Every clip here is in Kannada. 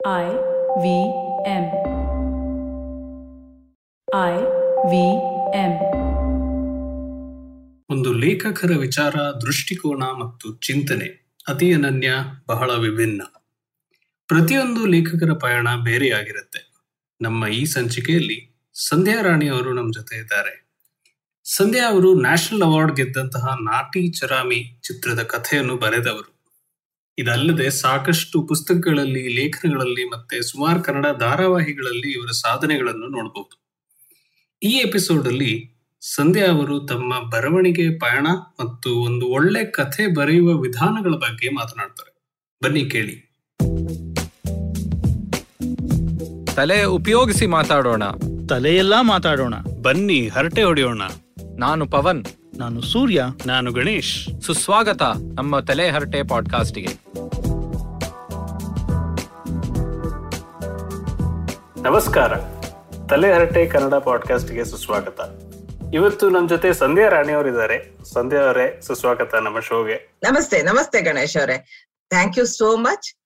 I V M. I V M. ಒಂದು ಲೇಖಕರ ವಿಚಾರ, ದೃಷ್ಟಿಕೋನ ಮತ್ತು ಚಿಂತನೆ ಅತಿ ಅನನ್ಯ, ಬಹಳ ವಿಭಿನ್ನ ಪ್ರತಿಯೊಂದು ಲೇಖಕರ ಪಯಣ ಬೇರೆಯಾಗಿರುತ್ತೆ ನಮ್ಮ ಈ ಸಂಚಿಕೆಯಲ್ಲಿ ಸಂಧ್ಯಾ ರಾಣಿ ಅವರು ನಮ್ಮ ಜೊತೆ ಇದ್ದಾರೆ ಸಂಧ್ಯಾ ಅವರು ನ್ಯಾಷನಲ್ ಅವಾರ್ಡ್ ಗೆದ್ದಂತಹ ನಾಟಿ ಚರಾಮಿ ಚಿತ್ರದ ಕಥೆಯನ್ನು ಬರೆದವರು ಇದಲ್ಲದೆ ಸಾಕಷ್ಟು ಪುಸ್ತಕಗಳಲ್ಲಿ ಲೇಖನಗಳಲ್ಲಿ ಮತ್ತೆ ಸುಮಾರು ಕನ್ನಡ ಧಾರಾವಾಹಿಗಳಲ್ಲಿ ಇವರ ಸಾಧನೆಗಳನ್ನು ನೋಡಬಹುದು ಈ ಎಪಿಸೋಡ್ ಅಲ್ಲಿ ಸಂಧ್ಯಾ ಅವರು ತಮ್ಮ ಬರವಣಿಗೆ ಪಯಣ ಮತ್ತು ಒಂದು ಒಳ್ಳೆ ಕಥೆ ಬರೆಯುವ ವಿಧಾನಗಳ ಬಗ್ಗೆ ಮಾತನಾಡ್ತಾರೆ. ಬನ್ನಿ ಕೇಳಿ. ತಲೆ ಉಪಯೋಗಿಸಿ ಮಾತಾಡೋಣ. ತಲೆಯೆಲ್ಲಾ ಮಾತಾಡೋಣ. ಬನ್ನಿ ಹರಟೆ ಹೊಡೆಯೋಣ. ನಾನು ಪವನ್. ನಾನು ಸೂರ್ಯ. ನಾನು ಗಣೇಶ್. ಸುಸ್ವಾಗತ ನಮ್ಮ ತಲೆ ಹರಟೆ ಪಾಡ್ಕಾಸ್ಟ್ಗೆ. ನಮಸ್ಕಾರ. ತಲೆ ಹರಟೆ ಕನ್ನಡ ಪಾಡ್ಕಾಸ್ಟ್ಗೆ ಸುಸ್ವಾಗತ. ಇವತ್ತು ನಮ್ಮ ಜೊತೆ ಸಂಧ್ಯಾ ರಾಣಿ ಅವರಿದ್ದಾರೆ. ಸಂಧ್ಯಾ ಅವರೇ ಸುಸ್ವಾಗತ ನಮ್ಮ ಶೋಗೆ. ನಮಸ್ತೆ ನಮಸ್ತೆ ಗಣೇಶ್ ಅವರೇ. ಥ್ಯಾಂಕ್ ಯು ಸೋ ಮಚ್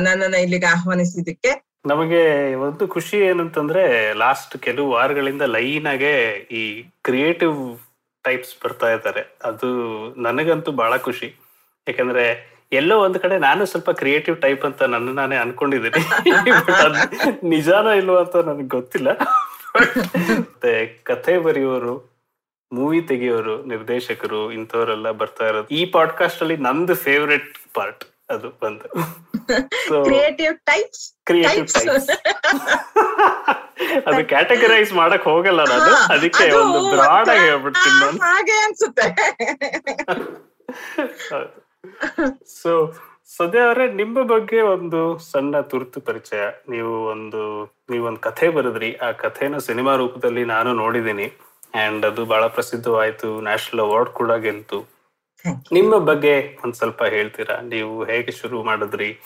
ನನ್ನನ್ನ ಇಲ್ಲಿಗೆ ಆಹ್ವಾನಿಸಿದ್ದಕ್ಕೆ. ನಮಗೆ ಒಂದು ಖುಷಿ ಏನಂತಂದ್ರೆ ಲಾಸ್ಟ್ ಕೆಲವು ವಾರಗಳಿಂದ ಲೈನ್ ಆಗೇ ಈ ಕ್ರಿಯೇಟಿವ್ ಟೈಪ್ಸ್ ಬರ್ತಾ ಇದ್ದಾರೆ. ಅದು ನನಗಂತೂ ಬಹಳ ಖುಷಿ. ಯಾಕಂದ್ರೆ ಎಲ್ಲೋ ಒಂದ್ ಕಡೆ ನಾನು ಸ್ವಲ್ಪ ಕ್ರಿಯೇಟಿವ್ ಟೈಪ್ ಅಂತ ನನ್ನ ನಾನೇ ಅನ್ಕೊಂಡಿದ್ದೀನಿ. ನಿಜಾನ ಇಲ್ವ ಅಂತ ನನಗೆ ಗೊತ್ತಿಲ್ಲ. ಮತ್ತೆ ಕಥೆ ಬರೆಯೋರು ಮೂವಿ ತೆಗೆಯೋರು ನಿರ್ದೇಶಕರು ಇಂಥವರೆಲ್ಲ ಬರ್ತಾ ಇರೋದು. ಈ ಪಾಡ್ಕಾಸ್ಟ್ ಅಲ್ಲಿ ನಂದು ಫೇವ್ರೆಟ್ ಪಾರ್ಟ್ ಅದು ಬಂದು. ಕ್ರಿಯೇಟಿವ್ ಟೈಪ್ಸ್ ಕ್ರಿಯೇಟಿವ್ ಟೈಪ್ಸ್ ಅದು ಕ್ಯಾಟಗರೈಸ್ ಮಾಡಕ್ ಹೋಗಲ್ಲ ನಾನು. ಅದಕ್ಕೆ ಒಂದು ಬ್ರಾಡ್ ಆಗಿ ಹೇಳ್ಬಿಡ್ತೀನಿ ನಾನು. ಹಾಗೆ ಅನ್ಸುತ್ತೆ. ಸೊ ಸದ್ಯ ಅವರೇ ನಿಮ್ಮ ಬಗ್ಗೆ ಒಂದು ಸಣ್ಣ ತುರ್ತು ಪರಿಚಯ. ನೀವು ಒಂದು ನೀವೊಂದು ಕಥೆ ಬರೆದ್ರಿ. ಆ ಕಥೆನ ಸಿನಿಮಾ ರೂಪದಲ್ಲಿ ನಾನು ನೋಡಿದ್ದೀನಿ. ಅಂಡ್ ಅದು ಬಹಳ ಪ್ರಸಿದ್ಧವಾಯ್ತು. ನ್ಯಾಷನಲ್ ಅವಾರ್ಡ್ ಕೂಡ ಗೆಲ್ತು. ನಿಮ್ಮ ಬಗ್ಗೆ ಒಂದ್ ಸ್ವಲ್ಪ ಹೇಳ್ತೀರಾ? ನೀವು ಹೇಗೆ ಶುರು ಮಾಡಿದ್ರಿ?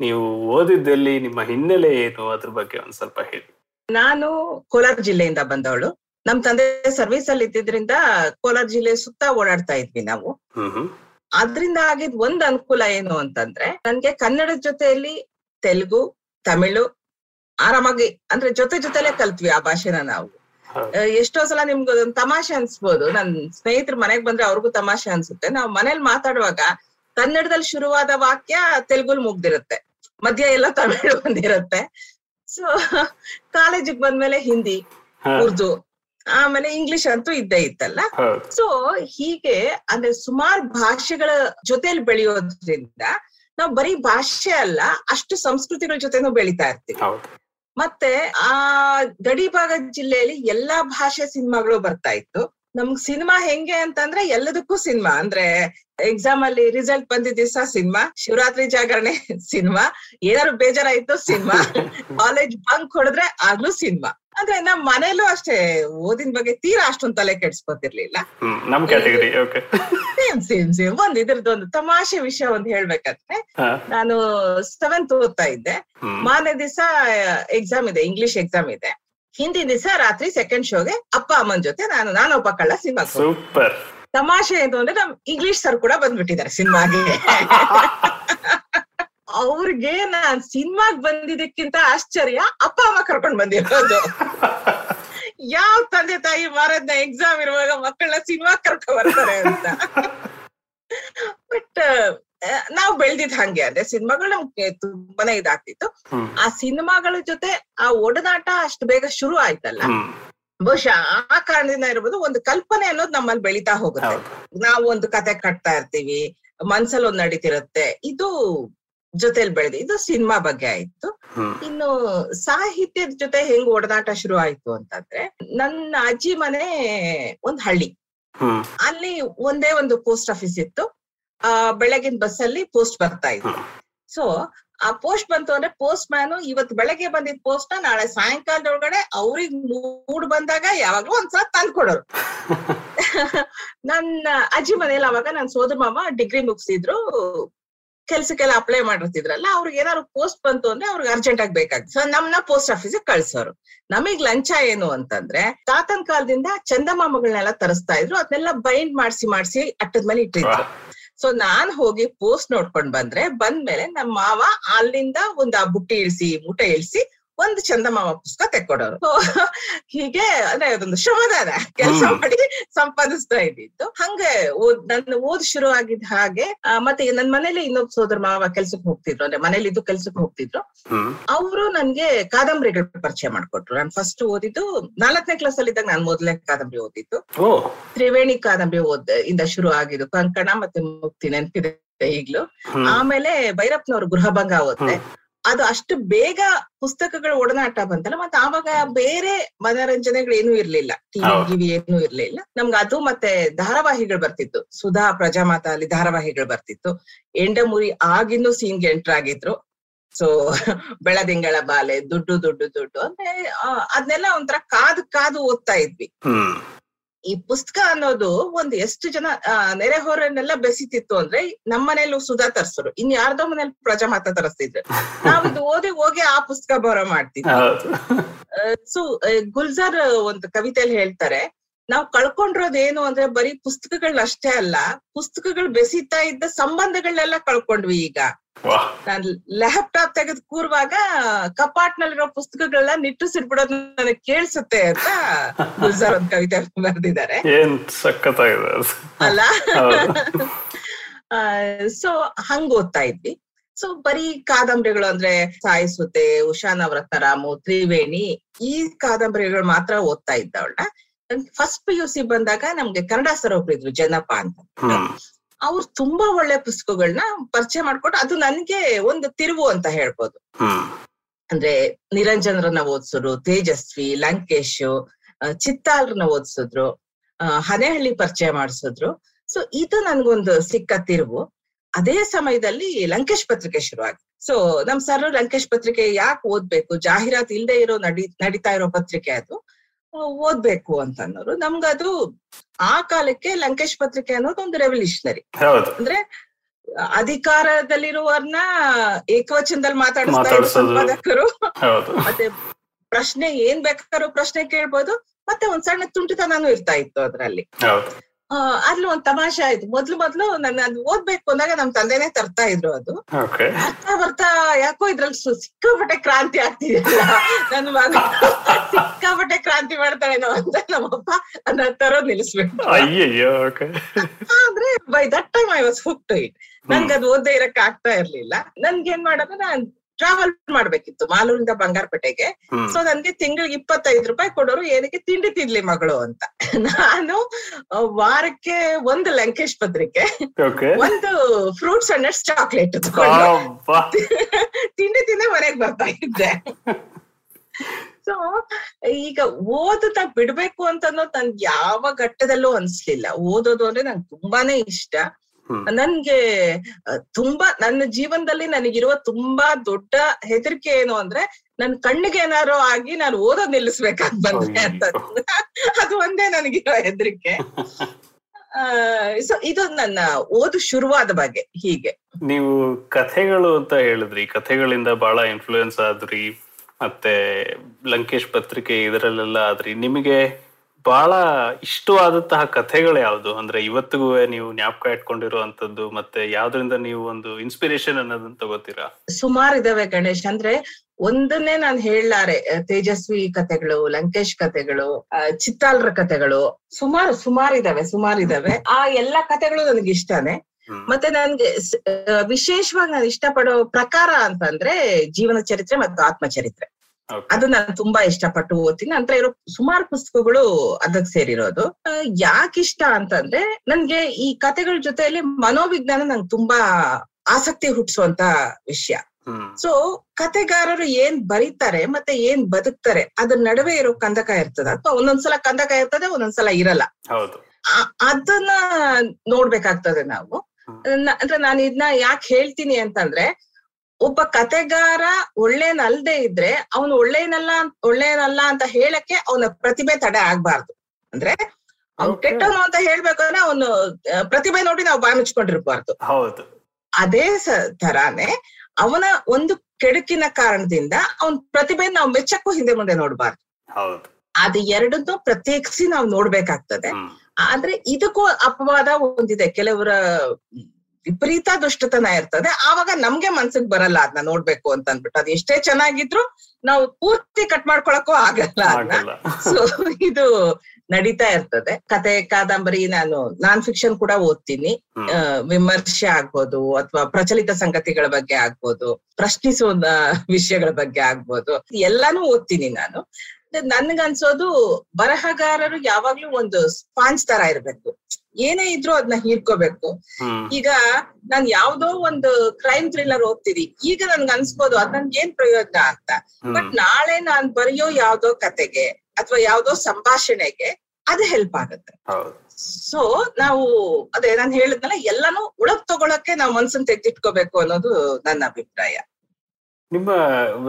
ನೀವು ಓದಿದ್ದಲ್ಲಿ ನಿಮ್ಮ ಹಿನ್ನೆಲೆ ಏನು? ಅದ್ರ ಬಗ್ಗೆ ಒಂದ್ ಸ್ವಲ್ಪ ಹೇಳಿ. ನಾನು ಕೋಲಾರ ಜಿಲ್ಲೆಯಿಂದ ಬಂದವಳು. ನಮ್ ತಂದೆ ಸರ್ವಿಸ್ ಅಲ್ಲಿ ಇದ್ದಿದ್ರಿಂದ ಕೋಲಾರ ಜಿಲ್ಲೆ ಸುತ್ತ ಓಡಾಡ್ತಾ ಇದ್ವಿ ನಾವು. ಅದ್ರಿಂದ ಆಗಿದ್ ಒಂದ್ ಅನುಕೂಲ ಏನು ಅಂತಂದ್ರೆ ನನ್ಗೆ ಕನ್ನಡ ಜೊತೆಯಲ್ಲಿ ತೆಲುಗು ತಮಿಳು ಆರಾಮಾಗಿ ಅಂದ್ರೆ ಜೊತೆ ಜೊತೆಲೆ ಕಲ್ತ್ವಿ ಆ ಭಾಷೆನ ನಾವು. ಎಷ್ಟೋ ಸಲ ನಿಮ್ಗೆ ಅದೊಂದ್ ತಮಾಷೆ ಅನ್ಸ್ಬೋದು. ನನ್ ಸ್ನೇಹಿತರು ಮನೆಗ್ ಬಂದ್ರೆ ಅವ್ರಿಗೂ ತಮಾಷೆ ಅನ್ಸುತ್ತೆ. ನಾವು ಮನೇಲಿ ಮಾತಾಡುವಾಗ ಕನ್ನಡದಲ್ಲಿ ಶುರುವಾದ ವಾಕ್ಯ ತೆಲುಗುಲ್ ಮುಗ್ದಿರುತ್ತೆ. ಮಧ್ಯ ಎಲ್ಲ ತಮಿಳು ಬಂದಿರುತ್ತೆ. ಸೊ ಕಾಲೇಜಿಗೆ ಬಂದ್ಮೇಲೆ ಹಿಂದಿ ಉರ್ದು ಆಮೇಲೆ ಇಂಗ್ಲಿಷ್ ಅಂತೂ ಇದ್ದೇ ಇತ್ತಲ್ಲ? ಸೊ ಹೀಗೆ ಅಂದ್ರೆ ಸುಮಾರು ಭಾಷೆಗಳ ಜೊತೆಲಿ ಬೆಳೆಯೋದ್ರಿಂದ ನಾವು ಬರೀ ಭಾಷೆ ಅಲ್ಲ ಅಷ್ಟು ಸಂಸ್ಕೃತಿಗಳ ಜೊತೆನೂ ಬೆಳಿತಾ ಇರ್ತೀವಿ. ಮತ್ತೆ ಆ ಗಡಿಭಾಗ ಜಿಲ್ಲೆಯಲ್ಲಿ ಎಲ್ಲಾ ಭಾಷೆ ಸಿನಿಮಾಗಳು ಬರ್ತಾ ಇತ್ತು. ನಮ್ಗ್ ಸಿನಿಮಾ ಹೆಂಗೆ ಅಂತಂದ್ರೆ ಎಲ್ಲದಕ್ಕೂ ಸಿನಿಮಾ. ಅಂದ್ರೆ ಎಕ್ಸಾಮ್ ಅಲ್ಲಿ ರಿಸಲ್ಟ್ ಬಂದಿದ್ದ ದಿವಸ ಸಿನಿಮಾ ಶಿವರಾತ್ರಿ ಜಾಗರಣೆ ಸಿನಿಮಾ ಏನಾದ್ರು ಬೇಜಾರಾಯ್ತು ಸಿನಿಮಾ ಕಾಲೇಜ್ ಬಂಕ್ ಹೊಡೆದ್ರೆ ಆಗ್ಲೂ ಸಿನಿಮಾ. ಅಂದ್ರೆ ನಮ್ ಮನೇಲೂ ಅಷ್ಟೇ ಓದಿನ ಬಗ್ಗೆ ತೀರಾ ಅಷ್ಟೊಂದ್ ತಲೆ ಕೆಡ್ಸ್ಕೊತಿರ್ಲಿಲ್ಲ. ಒಂದ್ ಸೇಮ್ ಸೇಮ್ ಸೇಮ್ ಒಂದ್ ಇದ್ರದ್ದೊಂದು ತಮಾಷೆ ವಿಷಯ ಒಂದ್ ಹೇಳ್ಬೇಕಂದ್ರೆ ನಾನು ಸೆವೆಂತ್ ಓದ್ತಾ ಇದ್ದೆ. ಮಾನೆ ಮಾರನೇ ದಿವಸ ಎಕ್ಸಾಮ್ ಇದೆ ಇಂಗ್ಲಿಷ್ ಎಕ್ಸಾಮ್ ಇದೆ. ಹಿಂದಿನ ದಿವಸ ರಾತ್ರಿ ಸೆಕೆಂಡ್ ಶೋಗೆ ಅಪ್ಪ ಅಮ್ಮನ ಜೊತೆ ನಾನು ನಾನೊಬ್ಬ ಕಳ್ಳ ಸಿನಿಮಾ ಸೂಪರ್ ತಮಾಷೆ ಏನು ಅಂದ್ರೆ ನಮ್ ಇಂಗ್ಲಿಷ್ ಸರ್ ಕೂಡ ಬಂದ್ಬಿಟ್ಟಿದ್ದಾರೆ ಸಿನಿಮಾಗೆ. ಅವ್ರಿಗೆ ನಾನ್ ಸಿನಿಮಾಗ್ ಬಂದಿದ್ದಕ್ಕಿಂತ ಆಶ್ಚರ್ಯ ಅಪ್ಪ ಅಮ್ಮ ಕರ್ಕೊಂಡ್ ಬಂದಿರೋದು. ಯಾವ ತಂದೆ ತಾಯಿ ಮಾರದ್ನ ಎಕ್ಸಾಮ್ ಇರುವಾಗ ಮಕ್ಕಳನ್ನ ಸಿನಿಮಾ ಕರ್ಕೊಂಡ್ ಬರ್ತಾರೆ ಅಂತ. ಬಟ್ ನಾವು ಬೆಳೆದಿದ್ ಹಂಗೆ. ಅಂದ್ರೆ ಸಿನಿಮಾಗಳು ನಮ್ಗೆ ತುಂಬಾನೇ ಇದಾಗ್ತಿತ್ತು. ಆ ಸಿನಿಮಾಗಳ ಜೊತೆ ಆ ಒಡನಾಟ ಅಷ್ಟು ಬೇಗ ಶುರು ಆಯ್ತಲ್ಲ. ಬಹುಶಃ ಆ ಕಾರಣದಿಂದ ಇರ್ಬೋದು ಒಂದು ಕಲ್ಪನೆ ಅನ್ನೋದು ನಮ್ಮಲ್ಲಿ ಬೆಳೀತಾ ಹೋಗುತ್ತೆ. ನಾವು ಒಂದು ಕತೆ ಕಟ್ತಾ ಇರ್ತೀವಿ ಮನ್ಸಲ್ಲಿ ಒಂದ್ ನಡೀತಿರುತ್ತೆ. ಇದು ಜೊತೆಲಿ ಬೆಳೆದು ಇದು ಸಿನಿಮಾ ಬಗ್ಗೆ ಆಯ್ತು. ಇನ್ನು ಸಾಹಿತ್ಯದ ಜೊತೆ ಹೆಂಗ್ ಒಡನಾಟ ಶುರು ಆಯ್ತು ಅಂತಂದ್ರೆ ನನ್ನ ಅಜ್ಜಿ ಮನೆ ಒಂದ್ ಹಳ್ಳಿ. ಅಲ್ಲಿ ಒಂದೇ ಒಂದು ಪೋಸ್ಟ್ ಆಫೀಸ್ ಇತ್ತು. ಆ ಬೆಳಗಿನ ಬಸ್ಸಲ್ಲಿ ಪೋಸ್ಟ್ ಬರ್ತಾ ಇತ್ತು ಸೊ ಆ ಪೋಸ್ಟ್ ಬಂತು ಅಂದ್ರೆ ಪೋಸ್ಟ್ ಮ್ಯಾನು ಇವತ್ತು ಬೆಳಗ್ಗೆ ಬಂದಿದ್ ಪೋಸ್ಟ್ನ ನಾಳೆ ಸಾಯಂಕಾಲದೊಳಗಡೆ ಅವ್ರಿಗೆ ಮೂಡ್ ಬಂದಾಗ ಯಾವಾಗ್ಲೂ ಒಂದ್ಸಲ ತಂದ್ಕೊಡೋರು ನನ್ನ ಅಜ್ಜಿ ಮನೇಲಿ ಅವಾಗ ನನ್ ಸೋದರ ಮಾಮ ಡಿಗ್ರಿ ಮುಗಿಸಿದ್ರು. ಕೆಲ್ಸಕ್ಕೆಲ್ಲ ಅಪ್ಲೈ ಮಾಡಿರ್ತಿದ್ರಲ್ಲ ಅವ್ರಿಗೆ ಏನಾದ್ರು ಪೋಸ್ಟ್ ಬಂತು ಅಂದ್ರೆ ಅವ್ರಿಗೆ ಅರ್ಜೆಂಟ್ ಆಗಿ ಬೇಕಾಗ್ತದೆ. ಸೊ ನಮ್ನ ಪೋಸ್ಟ್ ಆಫೀಸ್ ಕಳ್ಸೋರು. ನಮಗ್ ಲಂಚ ಏನು ಅಂತಂದ್ರೆ ತಾತನ್ ಕಾಲದಿಂದ ಚಂದಮಾಮಗಳನ್ನೆಲ್ಲ ತರಿಸ್ತಾ ಇದ್ರು. ಅದನ್ನೆಲ್ಲ ಬೈಂಡ್ ಮಾಡಿಸಿ ಮಾಡಿಸಿ ಅಟ್ಟದ ಮೇಲೆ ಇಟ್ಟಿದ್ರು. ಸೊ ನಾನ್ ಹೋಗಿ ಪೋಸ್ಟ್ ನೋಡ್ಕೊಂಡ್ ಬಂದ್ರೆ ಬಂದ್ಮೇಲೆ ನಮ್ಮ ಮಾವ ಅಲ್ಲಿಂದ ಒಂದ್ ಆ ಬುಟ್ಟಿ ಇಳಿಸಿ, ಮೂಟೆ ಇಳಿಸಿ ಒಂದು ಚಂದಮಾಮ ಪುಸ್ತಕ ತೆಕ್ಕೊಡೋರು. ಹೀಗೆ ಅಂದ್ರೆ ಅದೊಂದು ಶ್ರಮದಾನ ಕೆಲಸ ಮಾಡಿ ಸಂಪಾದಿಸ್ತಾ ಇದ್ದಿತ್ತು ಹಂಗೆ ಓದ್ ನನ್ನ ಓದ್ ಶುರು ಆಗಿದ್ ಹಾಗೆ ಮತ್ತೆ ನನ್ ಮನೇಲಿ ಇನ್ನೊಬ್ ಸೋದರ ಮಾವ ಕೆಲ್ಸಕ್ಕೆ ಹೋಗ್ತಿದ್ರು. ಅಂದ್ರೆ ಮನೇಲಿ ಇದ್ದು ಕೆಲ್ಸಕ್ಕೆ ಹೋಗ್ತಿದ್ರು. ಅವರು ನನ್ಗೆ ಕಾದಂಬರಿಗಳ ಪರಿಚಯ ಮಾಡ್ಕೊಟ್ರು. ನಾನು ಫಸ್ಟ್ ಓದಿದ್ದು ನಾಲ್ಕನೇ ಕ್ಲಾಸ್ ಅಲ್ಲಿ ಇದ್ದಾಗ ನಾನು ಮೊದಲನೇ ಕಾದಂಬರಿ ಓದಿದ್ದು. ತ್ರಿವೇಣಿ ಕಾದಂಬರಿ ಓದ್ ಇಂದ ಶುರು ಆಗಿದ್ದು. ಕಂಕಣ ಮತ್ತೆ ಮುಕ್ತಿ ನೆನಪಿದೆ ಈಗ್ಲೂ. ಆಮೇಲೆ ಭೈರಪ್ಪನವ್ರ ಗೃಹಭಂಗ ಓದ್ದೆ. ಹ್ಮ್. ಅದು ಅಷ್ಟು ಬೇಗ ಪುಸ್ತಕಗಳ ಒಡನಾಟ ಬಂತಲ್ಲ ಮತ್ತೆ ಆವಾಗ ಬೇರೆ ಮನರಂಜನೆಗಳು ಏನೂ ಇರ್ಲಿಲ್ಲ. ಟಿವಿ. ಟಿವಿ ಏನೂ ಇರ್ಲಿಲ್ಲ. ನಮ್ಗೆ ಅದು ಮತ್ತೆ ಧಾರಾವಾಹಿಗಳು ಬರ್ತಿತ್ತು. ಸುಧಾ ಪ್ರಜಾಮಾತ ಅಲ್ಲಿ ಧಾರಾವಾಹಿಗಳು ಬರ್ತಿತ್ತು. ಎಂಡಮುರಿ ಆಗಿನ್ನೂ ಸೀನ್ಗೆ ಎಂಟರ್ ಆಗಿದ್ರು. ಸೊ ಬೆಳದಿಂಗಳ ಬಾಲೆ ದುಡ್ಡು ದುಡ್ಡು ದುಡ್ಡು. ಅಂದ್ರೆ ಅದನ್ನೆಲ್ಲ ಅದ್ನೆಲ್ಲ ಒಂಥರ ಕಾದು ಕಾದು ಓದ್ತಾ ಇದ್ವಿ. ಹ್ಮ್. ಈ ಪುಸ್ತಕ ಅನ್ನೋದು ಒಂದು ಎಷ್ಟು ಜನ ನೆರೆಹೊರನ್ನೆಲ್ಲ ಬೆಸಿತಿತ್ತು ಅಂದ್ರೆ ನಮ್ಮ ಮನೇಲಿ ಸುಧಾ ತರಿಸ್ರು ಇನ್ ಯಾರ್ದೋ ಮನೇಲಿ ಪ್ರಜಾಮಾತ ತರಿಸ್ತಿದ್ರು. ನಾವಿದು ಓದಿ ಹೋಗಿ ಆ ಪುಸ್ತಕ ಬರೋ ಮಾಡ್ತಿದ್ವಿ. ಸೊ ಗುಲ್ಜಾರ್ ಒಂದು ಕವಿತೆಯಲ್ಲಿ ಹೇಳ್ತಾರೆ ನಾವು ಕಳ್ಕೊಂಡಿರೋದೇನು ಅಂದ್ರೆ ಬರೀ ಪುಸ್ತಕಗಳನ್ನ ಅಷ್ಟೇ ಅಲ್ಲ ಪುಸ್ತಕಗಳು ಬೆಸಿತಾ ಇದ್ದ ಸಂಬಂಧಗಳನ್ನೆಲ್ಲ ಕಳ್ಕೊಂಡ್ವಿ ಈಗ. ನಾನ್ ಲ್ಯಾಪ್ಟಾಪ್ ತೆಗೆದು ಕೂರುವಾಗ ಕಪಾಟ್ನಲ್ಲಿರೋ ಪುಸ್ತಕಗಳನ್ನ ನಿಟ್ಟುಸಿರ್ಬಿಡೋದು ನನಗೆ ಕೇಳಿಸುತ್ತೆ ಅಂತ ಗುಲ್ಜಾರ್ ಒಂದ್ ಕವಿತೆ ಬರೆದಿದ್ದಾರೆ. ಅಲ್ಲ. ಸೊ ಹಂಗ ಓದ್ತಾ ಇದ್ವಿ. ಸೊ ಬರೀ ಕಾದಂಬರಿಗಳು ಅಂದ್ರೆ ಸಾಯಿಸುತ್ತೆ ಉಷಾ ನವರತ್ನರಾಮು ತ್ರಿವೇಣಿ ಈ ಕಾದಂಬರಿಗಳು ಮಾತ್ರ ಓದ್ತಾ ಇದ್ದವಳ ಫಸ್ಟ್ ಪಿ ಯು ಸಿ ಬಂದಾಗ ನಮ್ಗೆ ಕನ್ನಡ ಸರ್ ಒಬ್ರು ಇದ್ರು ಜನಪ ಅಂತ. ಅವ್ರು ತುಂಬಾ ಒಳ್ಳೆ ಪುಸ್ತಕಗಳನ್ನ ಪರಿಚಯ ಮಾಡ್ಕೊಟ್ಟು ಅದು ನನ್ಗೆ ಒಂದು ತಿರುವು ಅಂತ ಹೇಳ್ಬೋದು. ಅಂದ್ರೆ ನಿರಂಜನರನ್ನ ಓದಿಸಿದ್ರು ತೇಜಸ್ವಿ ಲಂಕೇಶ್ ಚಿತ್ತಾಲ್ರನ್ನ ಓದಿಸಿದ್ರು ಹನೆಹಳ್ಳಿ ಪರಿಚಯ ಮಾಡಿಸಿದ್ರು. ಸೊ ಇದು ನನ್ಗೊಂದು ಸಿಕ್ಕ ತಿರುವು. ಅದೇ ಸಮಯದಲ್ಲಿ ಲಂಕೇಶ್ ಪತ್ರಿಕೆ ಶುರು ಆಗಿ ಸೊ ನಮ್ ಸರ್ ಲಂಕೇಶ್ ಪತ್ರಿಕೆ ಯಾಕೆ ಓದ್ಬೇಕು? ಜಾಹೀರಾತ್ ಇಲ್ಲದೆ ಇರೋ ನಡಿ ನಡೀತಾ ಇರೋ ಪತ್ರಿಕೆ ಅದು. ಓದ್ಬೇಕು ಅಂತ ಅನ್ನೋರು ನಮ್ಗದು ಆ ಕಾಲಕ್ಕೆ ಲಂಕೇಶ್ ಪತ್ರಿಕೆ ಅನ್ನೋದು ಒಂದು ರೆವಲ್ಯೂಷನರಿ ಅಂದ್ರೆ ಅಧಿಕಾರದಲ್ಲಿರುವವ್ರನ್ನ ಏಕವಚನದಲ್ಲಿ ಮಾತಾಡಿಸ್ತಾ. ಸಂಪಾದಕರು. ಮತ್ತೆ ಪ್ರಶ್ನೆ ಏನ್ ಬೇಕಾದ್ರೂ ಪ್ರಶ್ನೆ ಕೇಳ್ಬೋದು. ಮತ್ತೆ ಒಂದ್ ಸಣ್ಣ ತುಂಟಿತನೂ ಇರ್ತಾ ಇತ್ತು ಅದ್ರಲ್ಲಿ. ಅಲ್ಲಿ ಒಂದ್ ತಮಾಷೆ ಆಯ್ತು. ಮೊದ್ಲು ಮೊದ್ಲು ನನ್ನ ಅದು ಓದ್ಬೇಕು ಅಂದಾಗ ನಮ್ ತಂದೆನೆ ತರ್ತಾ ಇದ್ರು ಅದು. ಬರ್ತಾ ಬರ್ತಾ ಯಾಕೋ ಇದ್ರಲ್ಲಿ ಸಿಕ್ಕಾಪಟ್ಟೆ ಕ್ರಾಂತಿ ಆಗ್ತಿದೆಯಲ್ಲ. ನನ್ನ ಮಗ ಸಿಕ್ಕಾಪಟ್ಟೆ ಕ್ರಾಂತಿ ಮಾಡ್ತಾಳೇನೋ ಅಂತ ನಮ್ಮಪ್ಪ ಅದನ್ನ ತರೋದ್ ನಿಲ್ಲಿಸ್ಬೇಕು. ಆದ್ರೆ by that time I was hook to it ನನ್ಗೆ ಅದು ಓದ್ದೇ ಇರಕ್ ಆಗ್ತಾ ಇರ್ಲಿಲ್ಲ. ನನ್ಗೆ ಏನ್ ಮಾಡೋದು ನಾನ್ ಟ್ರಾವೆಲ್ ಮಾಡ್ಬೇಕಿತ್ತು ಮಾಲೂರಿಂದ ಬಂಗಾರಪೇಟೆಗೆ. ಸೊ ನನ್ಗೆ ತಿಂಗಳಿಗೆ ಇಪ್ಪತ್ತೈದು ರೂಪಾಯಿ ಕೊಡೋರು ಏನಕ್ಕೆ ತಿಂಡಿ ತಿನ್ಲಿ ಮಗಳು ಅಂತ. ನಾನು ವಾರಕ್ಕೆ ಒಂದು ಲಂಕೇಶ್ ಪತ್ರಿಕೆ ಒಂದು ಫ್ರೂಟ್ಸ್ ಅಂಡ್ ನಟ್ಸ್ ಚಾಕ್ಲೇಟ್ ತಿಂಡಿ ತಿಂದೆ ಮನೆಗ್ ಬರ್ತಾ ಇದ್ದೆ. ಸೊ ಈಗ ಓದನ್ನ ಬಿಡ್ಬೇಕು ಅಂತ ನನ್ಗೆ ಯಾವ ಘಟ್ಟದಲ್ಲೂ ಅನ್ಸ್ಲಿಲ್ಲ. ಓದೋದು ಅಂದ್ರೆ ನಂಗೆ ತುಂಬಾನೇ ಇಷ್ಟ. ನನ್ಗೆ ತುಂಬಾ ನನ್ನ ಜೀವನದಲ್ಲಿ ನನಗಿರುವ ತುಂಬಾ ದೊಡ್ಡ ಹೆದರಿಕೆ ಏನು ಅಂದ್ರೆ ನನ್ ಕಣ್ಣಿಗೆ ಏನಾರು ಆಗಿ ನಾನು ಓದೋದ್ ನಿಲ್ಲಿಸ್ಬೇಕಾಗ್ ಬಂದ್ರೆ ಅಂತ. ಅದು ಒಂದೇ ನನಗಿರೋ ಹೆದರಿಕೆ. ಸೊ ಇದು ನನ್ನ ಓದು ಶುರುವಾದ ಬಗ್ಗೆ ಹೀಗೆ. ನೀವು ಕಥೆಗಳು ಅಂತ ಹೇಳಿದ್ರಿ ಕಥೆಗಳಿಂದ ಬಹಳ ಇನ್ಫ್ಲೂಯೆನ್ಸ್ ಆದ್ರಿ ಮತ್ತೆ ಲಂಕೇಶ್ ಪತ್ರಿಕೆ ಇದರಲ್ಲೆಲ್ಲ ಆದ್ರಿ ನಿಮಗೆ ಬಹಳ ಇಷ್ಟವಾದಂತಹ ಕಥೆಗಳು ಯಾವುದು? ಅಂದ್ರೆ ಇವತ್ತಿಗೂ ನೀವು ಜ್ಞಾಪಕ ಇಟ್ಕೊಂಡಿರುವಂತದ್ದು ಮತ್ತೆ ಯಾವ್ದ್ರಿಂದ ನೀವು ಒಂದು ಇನ್ಸ್ಪಿರೇಷನ್ ಅನ್ನೋದನ್ನ ತಗೋತೀರಾ? ಸುಮಾರು ಇದಾವೆ ಗಣೇಶ್. ಅಂದ್ರೆ ಒಂದನ್ನೇ ನಾನು ಹೇಳಲಾರೆ ತೇಜಸ್ವಿ ಕಥೆಗಳು ಲಂಕೇಶ್ ಕಥೆಗಳು ಅಹ್, ಚಿತ್ತಾಲ್ರ ಕಥೆಗಳು. ಸುಮಾರು ಸುಮಾರು ಇದಾವೆ ಸುಮಾರು ಇದಾವೆ. ಆ ಎಲ್ಲಾ ಕಥೆಗಳು ನನಗೆ ಇಷ್ಟನೇ. ಮತ್ತೆ ನನ್ಗೆ ವಿಶೇಷವಾಗಿ ನಾನು ಇಷ್ಟಪಡೋ ಪ್ರಕಾರ ಅಂತಂದ್ರೆ ಜೀವನ ಚರಿತ್ರೆ ಮತ್ತು ಆತ್ಮಚರಿತ್ರೆ. ಅದು ನಾನು ತುಂಬಾ ಇಷ್ಟಪಟ್ಟು ಓದ್ತೀನಿ. ನಂತರ ಇರೋ ಸುಮಾರು ಪುಸ್ತಕಗಳು ಅದಕ್ ಸೇರಿರೋದು. ಯಾಕೆ ಇಷ್ಟ ಅಂತಂದ್ರೆ ನನ್ಗೆ ಈ ಕಥೆಗಳ ಜೊತೆಯಲ್ಲಿ ಮನೋವಿಜ್ಞಾನ ನಂಗೆ ತುಂಬಾ ಆಸಕ್ತಿ ಹುಟ್ಟಿಸುವಂತ ವಿಷಯ. ಸೊ ಕತೆಗಾರರು ಏನ್ ಬರೀತಾರೆ ಮತ್ತೆ ಏನ್ ಬದುಕ್ತಾರೆ ಅದ್ರ ನಡುವೆ ಇರೋ ಕಂದಕ ಇರ್ತದ ಅಥವಾ ಒಂದೊಂದ್ಸಲ ಕಂದಕ ಇರ್ತದೆ ಒಂದೊಂದ್ಸಲ ಇರಲ್ಲ. ಅದನ್ನ ನೋಡ್ಬೇಕಾಗ್ತದೆ ನಾವು. ಅಂದ್ರೆ ನಾನು ಇದನ್ನ ಯಾಕೆ ಹೇಳ್ತೀನಿ ಅಂತಂದ್ರೆ ಒಬ್ಬ ಕತೆಗಾರ ಒಳ್ಳೇನಲ್ದೆ ಇದ್ರೆ ಅವನು ಒಳ್ಳೇನಲ್ಲ ಒಳ್ಳೇನಲ್ಲ ಅಂತ ಹೇಳಕ್ಕೆ ಅವನ ಪ್ರತಿಭೆ ತಡೆ ಆಗ್ಬಾರ್ದು. ಅಂದ್ರೆ ಅವ್ನು. ಕೆಟ್ಟವನು ಅಂತ ಹೇಳ್ಬೇಕು ಅಂದ್ರೆ ಅವನು ಪ್ರತಿಭೆ ನೋಡಿ ನಾವು ಬಾಯಿ ಮುಚ್ಕೊಂಡಿರ್ಬಾರ್ದು. ಹೌದು. ಅದೇ ತರಾನೇ ಅವನ ಒಂದು ಕೆಡುಕಿನ ಕಾರಣದಿಂದ ಅವನ್ ಪ್ರತಿಭೆ ನಾವು ಮೆಚ್ಚಕ್ಕೂ ಹಿಂದೆ ಮುಂದೆ ನೋಡ್ಬಾರ್ದು. ಹೌದು. ಅದು ಎರಡನ್ನೂ ಪ್ರತ್ಯೇಕಿಸಿ ನಾವು ನೋಡ್ಬೇಕಾಗ್ತದೆ. ಆದ್ರೆ ಇದಕ್ಕೂ ಅಪವಾದ ಒಂದಿದೆ. ಕೆಲವರ ವಿಪರೀತ ದುಷ್ಟತನ ಇರ್ತದೆ. ಆವಾಗ ನಮ್ಗೆ ಮನ್ಸಿಗೆ ಬರಲ್ಲ ಅದನ್ನ ನೋಡ್ಬೇಕು ಅಂತ ಅನ್ಬಿಟ್ಟು ಅದು ಎಷ್ಟೇ ಚೆನ್ನಾಗಿದ್ರು ನಾವು ಪೂರ್ತಿ ಕಟ್ ಮಾಡ್ಕೊಳಕ್ಕೂ ಆಗಲ್ಲ ಅದನ್ನ ಸೊ ಇದು ನಡೀತಾ ಇರ್ತದೆ. ಕತೆ ಕಾದಂಬರಿ ನಾನು ನಾನ್ ಫಿಕ್ಷನ್ ಕೂಡ ಓದ್ತೀನಿ. ವಿಮರ್ಶೆ ಆಗ್ಬೋದು ಅಥವಾ ಪ್ರಚಲಿತ ಸಂಗತಿಗಳ ಬಗ್ಗೆ ಆಗ್ಬೋದು ಪ್ರಶ್ನಿಸುವ ವಿಷಯಗಳ ಬಗ್ಗೆ ಆಗ್ಬೋದು. ಎಲ್ಲಾನು ಓದ್ತೀನಿ ನಾನು. ನನ್ಗನ್ಸೋದು ಬರಹಗಾರರು ಯಾವಾಗ್ಲೂ ಒಂದು ಸ್ಪಾಂಜ್ ತರ ಇರ್ಬೇಕು. ಏನೇ ಇದ್ರೂ ಅದನ್ನ ಹೀರ್ಕೋಬೇಕು. ಈಗ ನಾನ್ ಯಾವ್ದೋ ಒಂದು ಕ್ರೈಮ್ ಥ್ರಿಲ್ಲರ್ ಓದ್ತೀನಿ. ಈಗ ನನ್ಗೆ ಅನ್ಸ್ಬೋದು ಅದ್ ನನ್ಗೆ ಏನ್ ಪ್ರಯೋಜನ ಅಂತ. ಬಟ್ ನಾಳೆ ನಾನ್ ಬರೆಯೋ ಯಾವ್ದೋ ಕತೆಗೆ ಅಥವಾ ಯಾವ್ದೋ ಸಂಭಾಷಣೆಗೆ ಅದು ಹೆಲ್ಪ್ ಆಗುತ್ತೆ. ಹೌದು. ಸೊ ನಾವು ಅದೇ ನಾನು ಹೇಳಿದ್ನಲ್ಲ ಎಲ್ಲಾನು ಉಳಕ್ ತಗೊಳಕ್ಕೆ ನಾವು ಮನ್ಸನ್ ತೆಗೆದಿಟ್ಕೋಬೇಕು ಅನ್ನೋದು ನನ್ನ ಅಭಿಪ್ರಾಯ. ನಿಮ್ಮ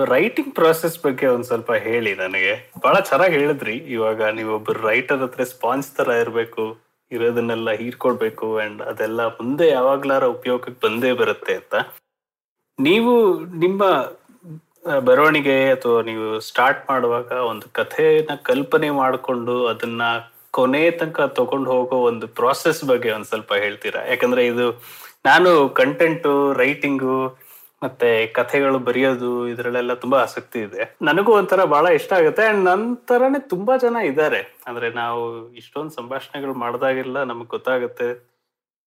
ರೈಟಿಂಗ್ ಪ್ರೋಸೆಸ್ ಬಗ್ಗೆ ಒಂದ್ ಸ್ವಲ್ಪ ಹೇಳಿ ನನಗೆ. ಬಹಳ ಚೆನ್ನಾಗಿ ಹೇಳಿದ್ರಿ. ಇವಾಗ ನೀವು ಒಬ್ಬರು ರೈಟರ್ ಹತ್ರ ಸ್ಪಾನ್ಸ್ ತರ ಇರ್ಬೇಕು. ಇರೋದನ್ನೆಲ್ಲ ಹೀರ್ಕೊಳ್ಬೇಕು ಅಂಡ್ ಅದೆಲ್ಲ ಮುಂದೆ ಯಾವಾಗ್ಲಾರ ಉಪಯೋಗಕ್ಕೆ ಬಂದೇ ಬರುತ್ತೆ ಅಂತ. ನೀವು ನಿಮ್ಮ ಬರವಣಿಗೆ ಅಥವಾ ನೀವು ಸ್ಟಾರ್ಟ್ ಮಾಡುವಾಗ ಒಂದು ಕಥೆನ ಕಲ್ಪನೆ ಮಾಡಿಕೊಂಡು ಅದನ್ನ ಕೊನೆ ತನಕ ತಗೊಂಡು ಹೋಗೋ ಒಂದು ಪ್ರಾಸೆಸ್ ಬಗ್ಗೆ ಒಂದ್ ಸ್ವಲ್ಪ ಹೇಳ್ತೀರಾ? ಯಾಕಂದ್ರೆ ಇದು ನಾನು ಕಂಟೆಂಟು ರೈಟಿಂಗು ಮತ್ತೆ ಕಥೆಗಳು ಬರೆಯೋದು ಇದ್ರಲ್ಲೆಲ್ಲ ತುಂಬಾ ಆಸಕ್ತಿ ಇದೆ. ನನಗೂ ಒಂಥರ ಬಹಳ ಇಷ್ಟ ಆಗುತ್ತೆ. ಅಂಡ್ ನಂತರನೇ ತುಂಬಾ ಜನ ಇದ್ದಾರೆ. ಅಂದ್ರೆ ನಾವು ಇಷ್ಟೊಂದು ಸಂಭಾಷಣೆಗಳು ಮಾಡಿದಾಗೆಲ್ಲ ನಮಗ್ ಗೊತ್ತಾಗುತ್ತೆ.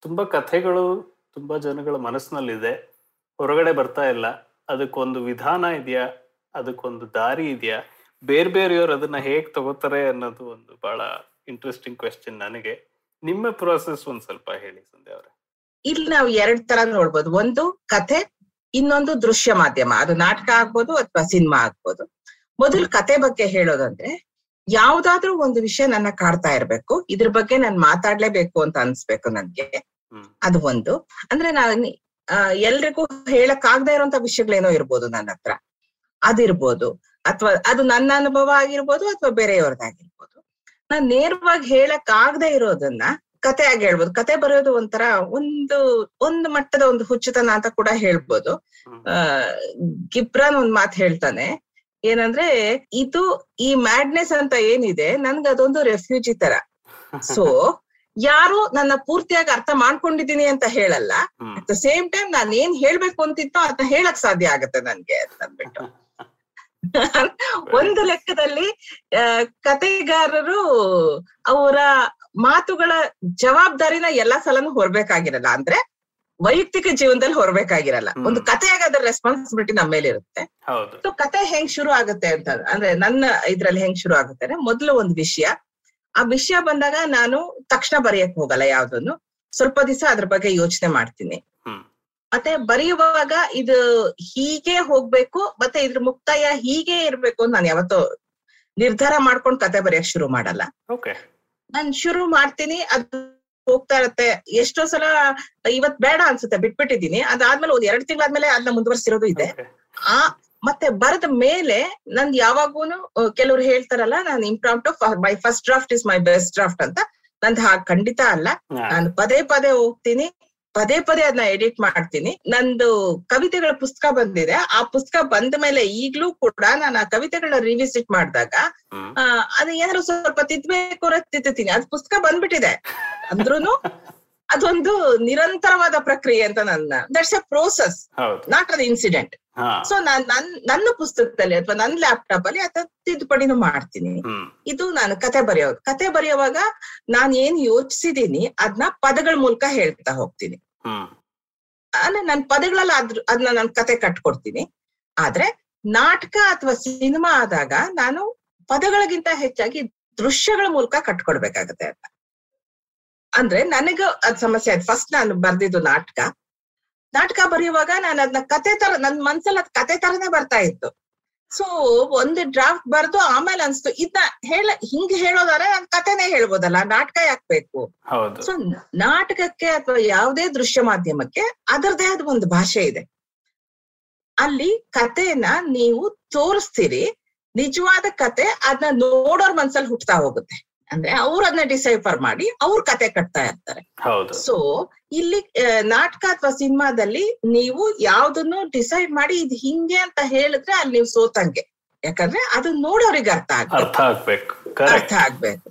ತುಂಬಾ ಕಥೆಗಳು ತುಂಬಾ ಜನಗಳ ಮನಸ್ಸಿನಲ್ಲಿದೆ. ಹೊರಗಡೆ ಬರ್ತಾ ಇಲ್ಲ. ಅದಕ್ಕೊಂದು ವಿಧಾನ ಇದೆಯಾ? ಅದಕ್ಕೊಂದು ದಾರಿ ಇದೆಯಾ? ಬೇರೆ ಬೇರೆಯವ್ರು ಅದನ್ನ ಹೇಗ್ ತಗೋತಾರೆ ಅನ್ನೋದು ಒಂದು ಬಹಳ ಇಂಟ್ರೆಸ್ಟಿಂಗ್ ಕ್ವೆಶನ್ ನನಗೆ. ನಿಮ್ಮ ಪ್ರೋಸೆಸ್ ಒಂದ್ ಸ್ವಲ್ಪ ಹೇಳಿ ಸಂಧ್ಯಾ ಅವ್ರೆ. ಇಲ್ಲಿ ನಾವು ಎರಡ್ ತರ ನೋಡ್ಬೋದು. ಒಂದು ಕತೆ ಇನ್ನೊಂದು ದೃಶ್ಯ ಮಾಧ್ಯಮ ಅದು ನಾಟಕ ಆಗ್ಬೋದು ಅಥವಾ ಸಿನಿಮಾ ಆಗ್ಬೋದು. ಮೊದಲು ಕತೆ ಬಗ್ಗೆ ಹೇಳೋದಂದ್ರೆ ಯಾವ್ದಾದ್ರೂ ಒಂದು ವಿಷಯ ನನ್ನ ಕಾಡ್ತಾ ಇರ್ಬೇಕು ಇದ್ರ ಬಗ್ಗೆ ನಾನು ಮಾತಾಡ್ಲೇಬೇಕು ಅಂತ ಅನ್ಸ್ಬೇಕು ನನ್ಗೆ. ಅದು ಒಂದು. ಅಂದ್ರೆ ನಾನು ಎಲ್ರಿಗೂ ಹೇಳಕ್ ಆಗದೆ ಇರುವಂತ ವಿಷಯಗಳೇನೋ ಇರ್ಬೋದು ನನ್ನ ಹತ್ರ. ಅದಿರ್ಬೋದು ಅಥವಾ ಅದು ನನ್ನ ಅನುಭವ ಆಗಿರ್ಬೋದು ಅಥವಾ ಬೇರೆಯವ್ರದ್ದಾಗಿರ್ಬೋದು. ನಾನ್ ನೇರವಾಗಿ ಹೇಳಕ್ ಆಗದೆ ಇರೋದನ್ನ ಕತೆ ಆಗಿ ಹೇಳ್ಬೋದು. ಕತೆ ಬರೆಯೋದು ಒಂಥರ ಒಂದು ಒಂದು ಮಟ್ಟದ ಒಂದು ಹುಚ್ಚುತನ ಅಂತ ಕೂಡ ಹೇಳ್ಬೋದು. ಆ ಗಿಬ್ರಾನ್ ಒಂದ್ ಮಾತು ಹೇಳ್ತಾನೆ. ಏನಂದ್ರೆ ಇದು ಈ ಮ್ಯಾಡ್ನೆಸ್ ಅಂತ ಏನಿದೆ ನನ್ಗೆ ಅದೊಂದು ರೆಫ್ಯೂಜಿ ತರ. ಸೊ ಯಾರು ನನ್ನ ಪೂರ್ತಿಯಾಗಿ ಅರ್ಥ ಮಾಡ್ಕೊಂಡಿದ್ದೀನಿ ಅಂತ ಹೇಳಲ್ಲ. ಅಟ್ ದ ಸೇಮ್ ಟೈಮ್ ನಾನು ಏನ್ ಹೇಳ್ಬೇಕು ಅಂತಿತ್ತೋ ಅದನ್ನ ಹೇಳಕ್ ಸಾಧ್ಯ ಆಗತ್ತೆ ನನ್ಗೆ ಅಂತ ಅಂದ್ಬಿಟ್ಟು. ಒಂದು ಲೆಕ್ಕದಲ್ಲಿ ಕತೆಗಾರರು ಅವರ ಮಾತುಗಳ ಜವಾಬ್ದಾರಿನ ಎಲ್ಲಾ ಸಲನು ಹೊರಬೇಕಾಗಿರಲ್ಲ. ಅಂದ್ರೆ ವೈಯಕ್ತಿಕ ಜೀವನದಲ್ಲಿ ಹೊರಬೇಕಾಗಿರಲ್ಲ. ಒಂದು ಕತೆಯಾಗ ಅದ್ರ ರೆಸ್ಪಾನ್ಸಿಬಿಲಿಟಿ ನಮ್ಮ ಮೇಲೆ ಇರುತ್ತೆ. ಸೊ ಕತೆ ಹೆಂಗ್ ಶುರು ಆಗುತ್ತೆ ಅಂತ ಅಂದ್ರೆ ನನ್ನ ಇದ್ರಲ್ಲಿ ಹೆಂಗ್ ಶುರು ಆಗುತ್ತೆ ಅಂದ್ರೆ ಮೊದಲು ಒಂದು ವಿಷಯ. ಆ ವಿಷಯ ಬಂದಾಗ ನಾನು ತಕ್ಷಣ ಬರೆಯಕ್ ಹೋಗಲ್ಲ ಯಾವ್ದನ್ನು. ಸ್ವಲ್ಪ ದಿವಸ ಅದ್ರ ಬಗ್ಗೆ ಯೋಚನೆ ಮಾಡ್ತೀನಿ. ಮತ್ತೆ ಬರೆಯುವಾಗ ಇದು ಹೀಗೆ ಹೋಗ್ಬೇಕು ಮತ್ತೆ ಇದ್ರ ಮುಕ್ತಾಯ ಹೀಗೆ ಇರ್ಬೇಕು ಅಂತ ನಾನು ಯಾವತ್ತೋ ನಿರ್ಧಾರ ಮಾಡ್ಕೊಂಡು ಕತೆ ಬರೆಯಕ್ ಶುರು ಮಾಡಲ್ಲ. ನಾನ್ ಶುರು ಮಾಡ್ತೀನಿ ಅದು ಹೋಗ್ತಾ ಇರತ್ತೆ. ಎಷ್ಟೋ ಸಲ ಇವತ್ ಬೇಡ ಅನ್ಸುತ್ತೆ ಬಿಟ್ಬಿಟ್ಟಿದೀನಿ ಅದಾದ್ಮೇಲೆ ಒಂದ್ ಎರಡ್ ತಿಂಗಳಾದ್ಮೇಲೆ ಅದನ್ನ ಮುಂದುವರ್ಸಿರೋದು ಇದೆ. ಆ ಮತ್ತೆ ಬರದ ಮೇಲೆ ನಂದ್ ಯಾವಾಗೂನು ಕೆಲವ್ರು ಹೇಳ್ತಾರಲ್ಲ ನಾನು impromptu my first draft is my best draft ಅಂತ. ನಂದ್ ಹಾಗ್ ಖಂಡಿತ ಅಲ್ಲ. ನಾನು ಪದೇ ಪದೇ ಹೋಗ್ತೀನಿ. ಪದೇ ಪದೇ ಅದನ್ನ ಎಡಿಟ್ ಮಾಡ್ತೀನಿ. ನಂದು ಕವಿತೆಗಳ ಪುಸ್ತಕ ಬಂದಿದೆ. ಆ ಪುಸ್ತಕ ಬಂದ ಮೇಲೆ ಈಗ್ಲೂ ಕೂಡ ನಾನು ಆ ಕವಿತೆಗಳ ರಿವಿಸಿಟ್ ಮಾಡಿದಾಗ ಅದ ಏನಾದ್ರು ಸ್ವಲ್ಪ ತಿದ್ಬೇಕು ತಿದ್ದುತ್ತೀನಿ ಅದ್ ಪುಸ್ತಕ ಬಂದ್ಬಿಟ್ಟಿದೆ. ಅಂದ್ರೂನು ಅದೊಂದು ನಿರಂತರವಾದ ಪ್ರಕ್ರಿಯೆ ಅಂತ ನನ್ನ that's a process not an incident so ನಾನ್ ನನ್ ನನ್ನ ಪುಸ್ತಕದಲ್ಲಿ ಅಥವಾ ನನ್ನ ಲ್ಯಾಪ್ಟಾಪ್ ಅಲ್ಲಿ ಅದ ತಿದ್ದುಪಡಿನೂ ಮಾಡ್ತೀನಿ. ಇದು ನಾನು ಕತೆ ಬರೆಯೋದು. ಕತೆ ಬರೆಯುವಾಗ ನಾನು ಏನ್ ಯೋಚಿಸಿದೀನಿ ಅದನ್ನ ಪದಗಳ ಮೂಲಕ ಹೇಳ್ತಾ ಹೋಗ್ತೀನಿ. ಅಂದ್ರೆ ನನ್ ಪದಗಳಲ್ಲಿ ಅದ್ರ ಅದನ್ನ ನಾನು ಕತೆ ಕಟ್ಕೊಡ್ತೀನಿ. ಆದ್ರೆ ನಾಟಕ ಅಥವಾ ಸಿನಿಮಾ ಆದಾಗ ನಾನು ಪದಗಳಿಗಿಂತ ಹೆಚ್ಚಾಗಿ ದೃಶ್ಯಗಳ ಮೂಲಕ ಕಟ್ಕೊಡ್ಬೇಕಾಗತ್ತೆ ಅಂತ. ಅಂದ್ರೆ ನನಗ ಅದ್ ಸಮಸ್ಯೆ ಆಯ್ತು. ಫಸ್ಟ್ ನಾನು ಬರ್ದಿದ್ದು ನಾಟಕ. ನಾಟಕ ಬರೆಯುವಾಗ ನಾನು ಅದನ್ನ ಕತೆ ತರ, ನನ್ ಮನ್ಸಲ್ಲಿ ಅದ್ ಕತೆ ತರನೇ ಬರ್ತಾ ಇತ್ತು. ಸೊ ಒಂದು ಡ್ರಾಫ್ಟ್ ಬರ್ದು ಆಮೇಲೆ ಅನ್ಸ್ತು. ಇದನ್ನ ಹೇಳ ಹಿಂಗ್ ಹೇಳೋದಾದ್ರೆ ನನ್ ಕಥೆನೇ ಹೇಳ್ಬೋದಲ್ಲ ನಾಟಕ ಯಾಕಬೇಕು ಸೊ ನಾಟಕಕ್ಕೆ ಅಥವಾ ಯಾವುದೇ ದೃಶ್ಯ ಮಾಧ್ಯಮಕ್ಕೆ ಅದರದೇ ಆದ ಒಂದು ಭಾಷೆ ಇದೆ. ಅಲ್ಲಿ ಕಥೆನ ನೀವು ತೋರಿಸ್ತೀರಿ ನಿಜವಾದ ಕತೆ ಅದನ್ನ ನೋಡೋರ್ ಮನ್ಸಲ್ಲಿ ಹುಟ್ತಾ ಹೋಗುತ್ತೆ. ಅಂದ್ರೆ ಅವ್ರು ಅದನ್ನ ಡಿಸೈಫರ್ ಮಾಡಿ ಅವ್ರ ಕತೆ ಕಟ್ತಾ ಇರ್ತಾರೆ. ಸೊ ಇಲ್ಲಿ ನಾಟಕ ಅಥವಾ ಸಿನಿಮಾದಲ್ಲಿ ನೀವು ಯಾವ್ದನ್ನು ಡಿಸೈಡ್ ಮಾಡಿ ಇದು ಹಿಂಗೆ ಅಂತ ಹೇಳಿದ್ರೆ ಅಲ್ಲಿ ನೀವು ಸೋತಂಗೆ. ಯಾಕಂದ್ರೆ ಅದು ನೋಡೋರಿಗೆ ಅರ್ಥ ಆಗ್ಬೇಕು. ಅರ್ಥ ಆಗ್ಬೇಕು.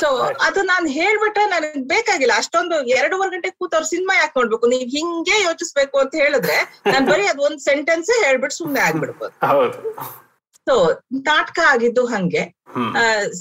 ಸೊ ಅದು ನಾನು ಹೇಳ್ಬಿಟ್ರೆ ನನಗೆ ಬೇಕಾಗಿಲ್ಲ. ಅಷ್ಟೊಂದು ಎರಡೂವರೆ ಗಂಟೆ ಕೂತವ್ರ ಅವ್ರ ಸಿನಿಮಾ ಯಾಕೆ ನೋಡ್ಬೇಕು? ನೀವ್ ಹಿಂಗೆ ಯೋಚಿಸ್ಬೇಕು ಅಂತ ಹೇಳಿದ್ರೆ ನಾನು ಬರೀ ಅದ್ ಒಂದ್ ಸೆಂಟೆನ್ಸ್ ಹೇಳ್ಬಿಟ್ಟು ಸುಮ್ನೆ ಆಗ್ಬಿಡ್ಬೋದು. ಸೊ ನಾಟಕ ಆಗಿದ್ದು ಹಂಗೆ.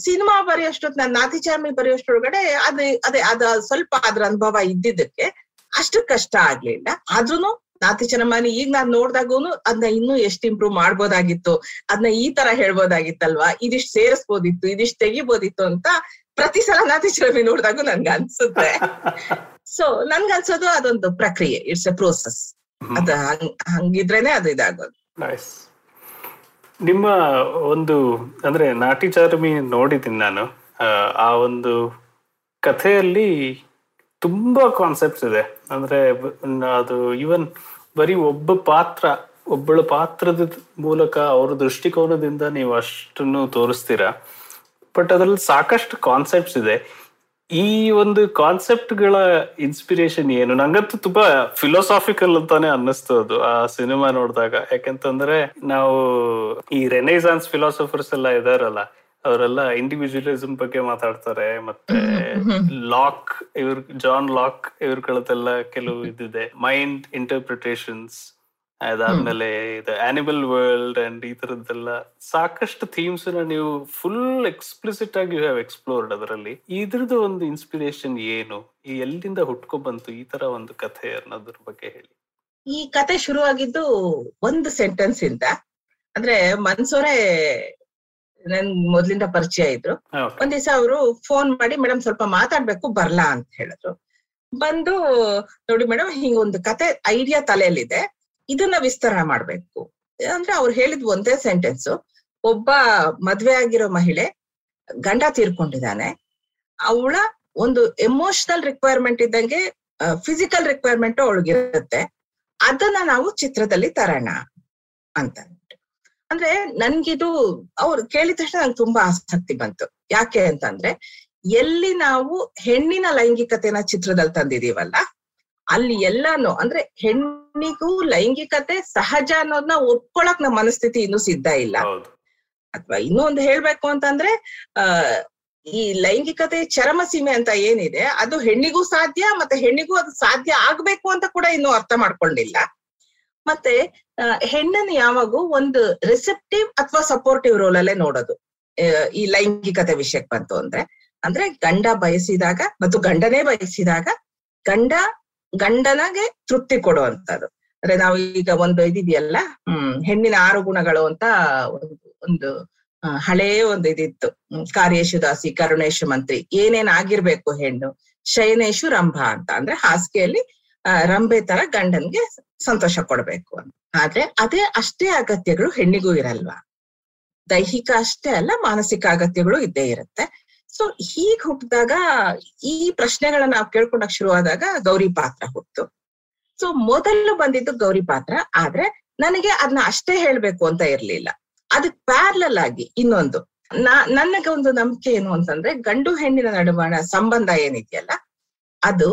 ಸಿನಿಮಾ ಬರೆಯೋಷ್ಟೊತ್ ನಾನ್ ನಾತಿ ಚಾರ್ಮಿ ಬರೆಯೋಷ್ಟೊಳಗಡೆ ಅದೇ ಅದೇ ಅದ ಸ್ವಲ್ಪ ಅದ್ರ ಅನುಭವ ಇದ್ದಿದ್ದಕ್ಕೆ ಅಷ್ಟು ಕಷ್ಟ ಆಗ್ಲಿಲ್ಲ. ಆದ್ರೂನು ನಾತಿ ಚರಮಾನಿ ಈಗ ನಾನ್ ನೋಡ್ದಾಗೂನು ಅದನ್ನ ಇನ್ನೂ ಎಷ್ಟು ಇಂಪ್ರೂವ್ ಮಾಡ್ಬೋದಾಗಿತ್ತು ಅದನ್ನ ಈ ತರ ಹೇಳ್ಬೋದಾಗಿತ್ತಲ್ವಾ ಇದಿಷ್ಟು ಸೇರಿಸ್ಬೋದಿತ್ತು ಇದಿಷ್ಟು ತೆಗಿಬೋದಿತ್ತು ಅಂತ ಪ್ರತಿ ಸಲ ನಾತಿ ಚರಮಿ ನೋಡ್ದಾಗೂ ನನ್ಗೆ ಅನ್ಸುತ್ತೆ. ಸೊ ನನ್ಗನ್ಸೋದು ಅದೊಂದು ಪ್ರಕ್ರಿಯೆ ಇಟ್ಸ್ ಎ ಪ್ರೋಸೆಸ್ ಅದ ಹಂಗ್- ಹಂಗಿದ್ರೇನೆ ಅದು ಇದಾಗೋದು. ನಿಮ್ಮ ಒಂದು ಅಂದ್ರೆ ನಾಟಿ ಚಾರ್ಮಿ ನೋಡಿದ್ದೀನಿ ನಾನು. ಆ, ಒಂದು ಕಥೆಯಲ್ಲಿ ತುಂಬಾ ಕಾನ್ಸೆಪ್ಟ್ಸ್ ಇದೆ. ಅಂದ್ರೆ ಅದು ಈವನ್ ಬರೀ ಒಬ್ಬ ಪಾತ್ರ ಒಬ್ಬಳ ಪಾತ್ರದ ಮೂಲಕ ಅವ್ರ ದೃಷ್ಟಿಕೋನದಿಂದ ನೀವು ಅಷ್ಟನ್ನು ತೋರಿಸ್ತೀರಾ? ಬಟ್ ಅದರಲ್ಲಿ ಸಾಕಷ್ಟು ಕಾನ್ಸೆಪ್ಟ್ಸ್ ಇದೆ. ಈ ಒಂದು ಕಾನ್ಸೆಪ್ಟ್ಗಳ ಇನ್ಸ್ಪಿರೇಷನ್ ಏನು? ನಂಗಂತೂ ತುಂಬಾ ಫಿಲೋಸಾಫಿಕಲ್ ಅಂತಾನೆ ಅನ್ನಿಸ್ತು ಅದು ಆ ಸಿನಿಮಾ ನೋಡಿದಾಗ. ಯಾಕೆಂತಂದ್ರೆ ನಾವು ಈ ರೆನೈಸಾನ್ಸ್ ಫಿಲಾಸಫರ್ಸ್ ಎಲ್ಲ ಇದಾರಲ್ಲ ಅವರೆಲ್ಲ ಇಂಡಿವಿಜುವಲಿಸಂ ಬಗ್ಗೆ ಮಾತಾಡ್ತಾರೆ ಮತ್ತೆ ಲಾಕ್ ಇವ್ರ ಜಾನ್ ಲಾಕ್ ಇವ್ರಗಳದೆಲ್ಲ ಕೆಲವು ಇದಿದೆ. ಮೈಂಡ್ ಇಂಟರ್ಪ್ರಿಟೇಷನ್ಸ್ ಅದಾದ್ಮೇಲೆ ಇದು ಆನಿಮಲ್ ವರ್ಲ್ಡ್ ಅಂಡ್ ಈ ತರದ್ದೆಲ್ಲ ಸಾಕಷ್ಟು ಥೀಮ್ಸ್ನ ನೀವು ಫುಲ್ ಎಕ್ಸ್ಪ್ಲಿಸಿಟ್ ಆಗಿ ಯು ಹ್ಯಾವ್ ಎಕ್ಸ್ಪ್ಲೋರ್ಡ್ ಅದರಲ್ಲಿ. ಇದ್ರದ್ದು ಒಂದು ಇನ್ಸ್ಪಿರೇಷನ್ ಏನು? ಈ ಎಲ್ಲಿಂದ ಹುಟ್ಕೊ ಬಂತು? ಈ ತರ ಒಂದು ಕಥೆ ಅನ್ನೋದ್ರ ಬಗ್ಗೆ ಹೇಳಿ. ಈ ಕತೆ ಶುರುವಾಗಿದ್ದು ಒಂದು ಸೆಂಟೆನ್ಸ್ ಇಂದ. ಅಂದ್ರೆ ಮನ್ಸೋರೆ ನನ್ ಮೊದ್ಲಿಂದ ಪರಿಚಯ ಇದ್ರು. ಒಂದ್ ದಿವಸ ಅವರು ಫೋನ್ ಮಾಡಿ ಮೇಡಮ್ ಸ್ವಲ್ಪ ಮಾತಾಡ್ಬೇಕು ಬರ್ಲಾ? ಅಂತ ಹೇಳಿದ್ರು. ಬಂದು ನೋಡಿ ಮೇಡಮ್ ಹಿಂಗ ಒಂದು ಕತೆ ಐಡಿಯಾ ತಲೆಯಲ್ಲಿದೆ. ಇದನ್ನ ವಿಸ್ತರಣೆ ಮಾಡ್ಬೇಕು. ಅಂದ್ರೆ ಅವ್ರು ಹೇಳಿದ್ ಒಂದೇ ಸೆಂಟೆನ್ಸ್ ಒಬ್ಬ ಮದ್ವೆ ಆಗಿರೋ ಮಹಿಳೆ ಗಂಡ ತೀರ್ಕೊಂಡಿದ್ದಾನೆ. ಅವಳ ಒಂದು ಎಮೋಷನಲ್ ರಿಕ್ವೈರ್ಮೆಂಟ್ ಇದ್ದಂಗೆ ಫಿಸಿಕಲ್ ರಿಕ್ವೈರ್ಮೆಂಟ್ ಅವಳಿಗಿರುತ್ತೆ. ಅದನ್ನ ನಾವು ಚಿತ್ರದಲ್ಲಿ ತರೋಣ ಅಂತ. ಅಂದ್ರೆ ನನ್ಗಿದು, ಅವ್ರು ಕೇಳಿದ ತಕ್ಷಣ ನಂಗೆ ತುಂಬಾ ಆಸಕ್ತಿ ಬಂತು. ಯಾಕೆ ಅಂತಂದ್ರೆ ಎಲ್ಲಿ ನಾವು ಹೆಣ್ಣಿನ ಲೈಂಗಿಕತೆನ ಚಿತ್ರದಲ್ಲಿ ತಂದಿದೀವಲ್ಲ ಅಲ್ಲಿ ಎಲ್ಲಾನು ಅಂದ್ರೆ ಹೆಣ್ಣಿಗೂ ಲೈಂಗಿಕತೆ ಸಹಜ ಅನ್ನೋದನ್ನ ಒಪ್ಕೊಳಕ್ ನಮ್ಮ ಮನಸ್ಥಿತಿ ಇನ್ನೂ ಸಿದ್ಧ ಇಲ್ಲ. ಅಥವಾ ಇನ್ನೊಂದು ಹೇಳ್ಬೇಕು ಅಂತಂದ್ರೆ ಆ ಈ ಲೈಂಗಿಕತೆ ಚರಮ ಸೀಮೆ ಅಂತ ಏನಿದೆ ಅದು ಹೆಣ್ಣಿಗೂ ಸಾಧ್ಯ ಮತ್ತೆ ಹೆಣ್ಣಿಗೂ ಅದು ಸಾಧ್ಯ ಆಗ್ಬೇಕು ಅಂತ ಕೂಡ ಇನ್ನೂ ಅರ್ಥ ಮಾಡ್ಕೊಂಡಿಲ್ಲ ಮತ್ತೆ ಹೆಣ್ಣನ್ನ ಯಾವಾಗೂ ಒಂದು ರಿಸೆಪ್ಟಿವ್ ಅಥವಾ ಸಪೋರ್ಟಿವ್ ರೋಲ್ ಅಲ್ಲೇ ನೋಡೋದು. ಈ ಲೈಂಗಿಕತೆ ವಿಷಯಕ್ಕೆ ಬಂತು ಅಂದ್ರೆ ಅಂದ್ರೆ ಗಂಡ ಬಯಸಿದಾಗ ಮತ್ತು ಗಂಡನೇ ಬಯಸಿದಾಗ ಗಂಡ ಗಂಡನಗೆ ತೃಪ್ತಿ ಕೊಡುವಂತದ್ದು ಅಂದ್ರೆ ನಾವು ಈಗ ಒಂದು ಇದಿದೆಯಲ್ಲ, ಹ್ಮ್, ಹೆಣ್ಣಿನ ಆರು ಗುಣಗಳು ಅಂತ ಒಂದು ಒಂದು ಹಳೇ ಒಂದು ಇದಿತ್ತು. ಕಾರ್ಯೇಶು ದಾಸಿ, ಕರುಣೇಶು ಮಂತ್ರಿ, ಏನೇನ್ ಆಗಿರ್ಬೇಕು ಹೆಣ್ಣು, ಶಯನೇಶು ರಂಭ ಅಂತ. ಅಂದ್ರೆ ಹಾಸಿಗೆಯಲ್ಲಿ ರಂಭೆ ತರ ಗಂಡನ್ಗೆ ಸಂತೋಷ ಕೊಡ್ಬೇಕು ಅಂತ. ಆದ್ರೆ ಅದೇ ಅಷ್ಟೇ ಅಗತ್ಯಗಳು ಹೆಣ್ಣಿಗೂ ಇರಲ್ವಾ? ದೈಹಿಕ ಅಷ್ಟೇ ಅಲ್ಲ, ಮಾನಸಿಕ ಅಗತ್ಯಗಳು ಇದ್ದೇ ಇರುತ್ತೆ. ಸೊ ಹೀಗ್ ಹುಟ್ಟಿದಾಗ ಈ ಪ್ರಶ್ನೆಗಳನ್ನ ನಾವು ಕೇಳ್ಕೊಂಡಾಗ ಶುರುವಾದಾಗ ಗೌರಿ ಪಾತ್ರ ಹುಟ್ಟು. ಸೊ ಮೊದಲು ಬಂದಿದ್ದು ಗೌರಿ ಪಾತ್ರ. ಆದ್ರೆ ನನಗೆ ಅದನ್ನ ಅಷ್ಟೇ ಹೇಳ್ಬೇಕು ಅಂತ ಇರ್ಲಿಲ್ಲ. ಅದಕ್ ಪ್ಯಾರ್ಲಲ್ ಆಗಿ ಇನ್ನೊಂದು. ನಾ ನನಗೆ ಒಂದು ನಂಬಿಕೆ ಏನು ಅಂತಂದ್ರೆ ಗಂಡು ಹೆಣ್ಣಿನ ನಡುವಣ ಸಂಬಂಧ ಏನಿದೆಯಲ್ಲ ಅದು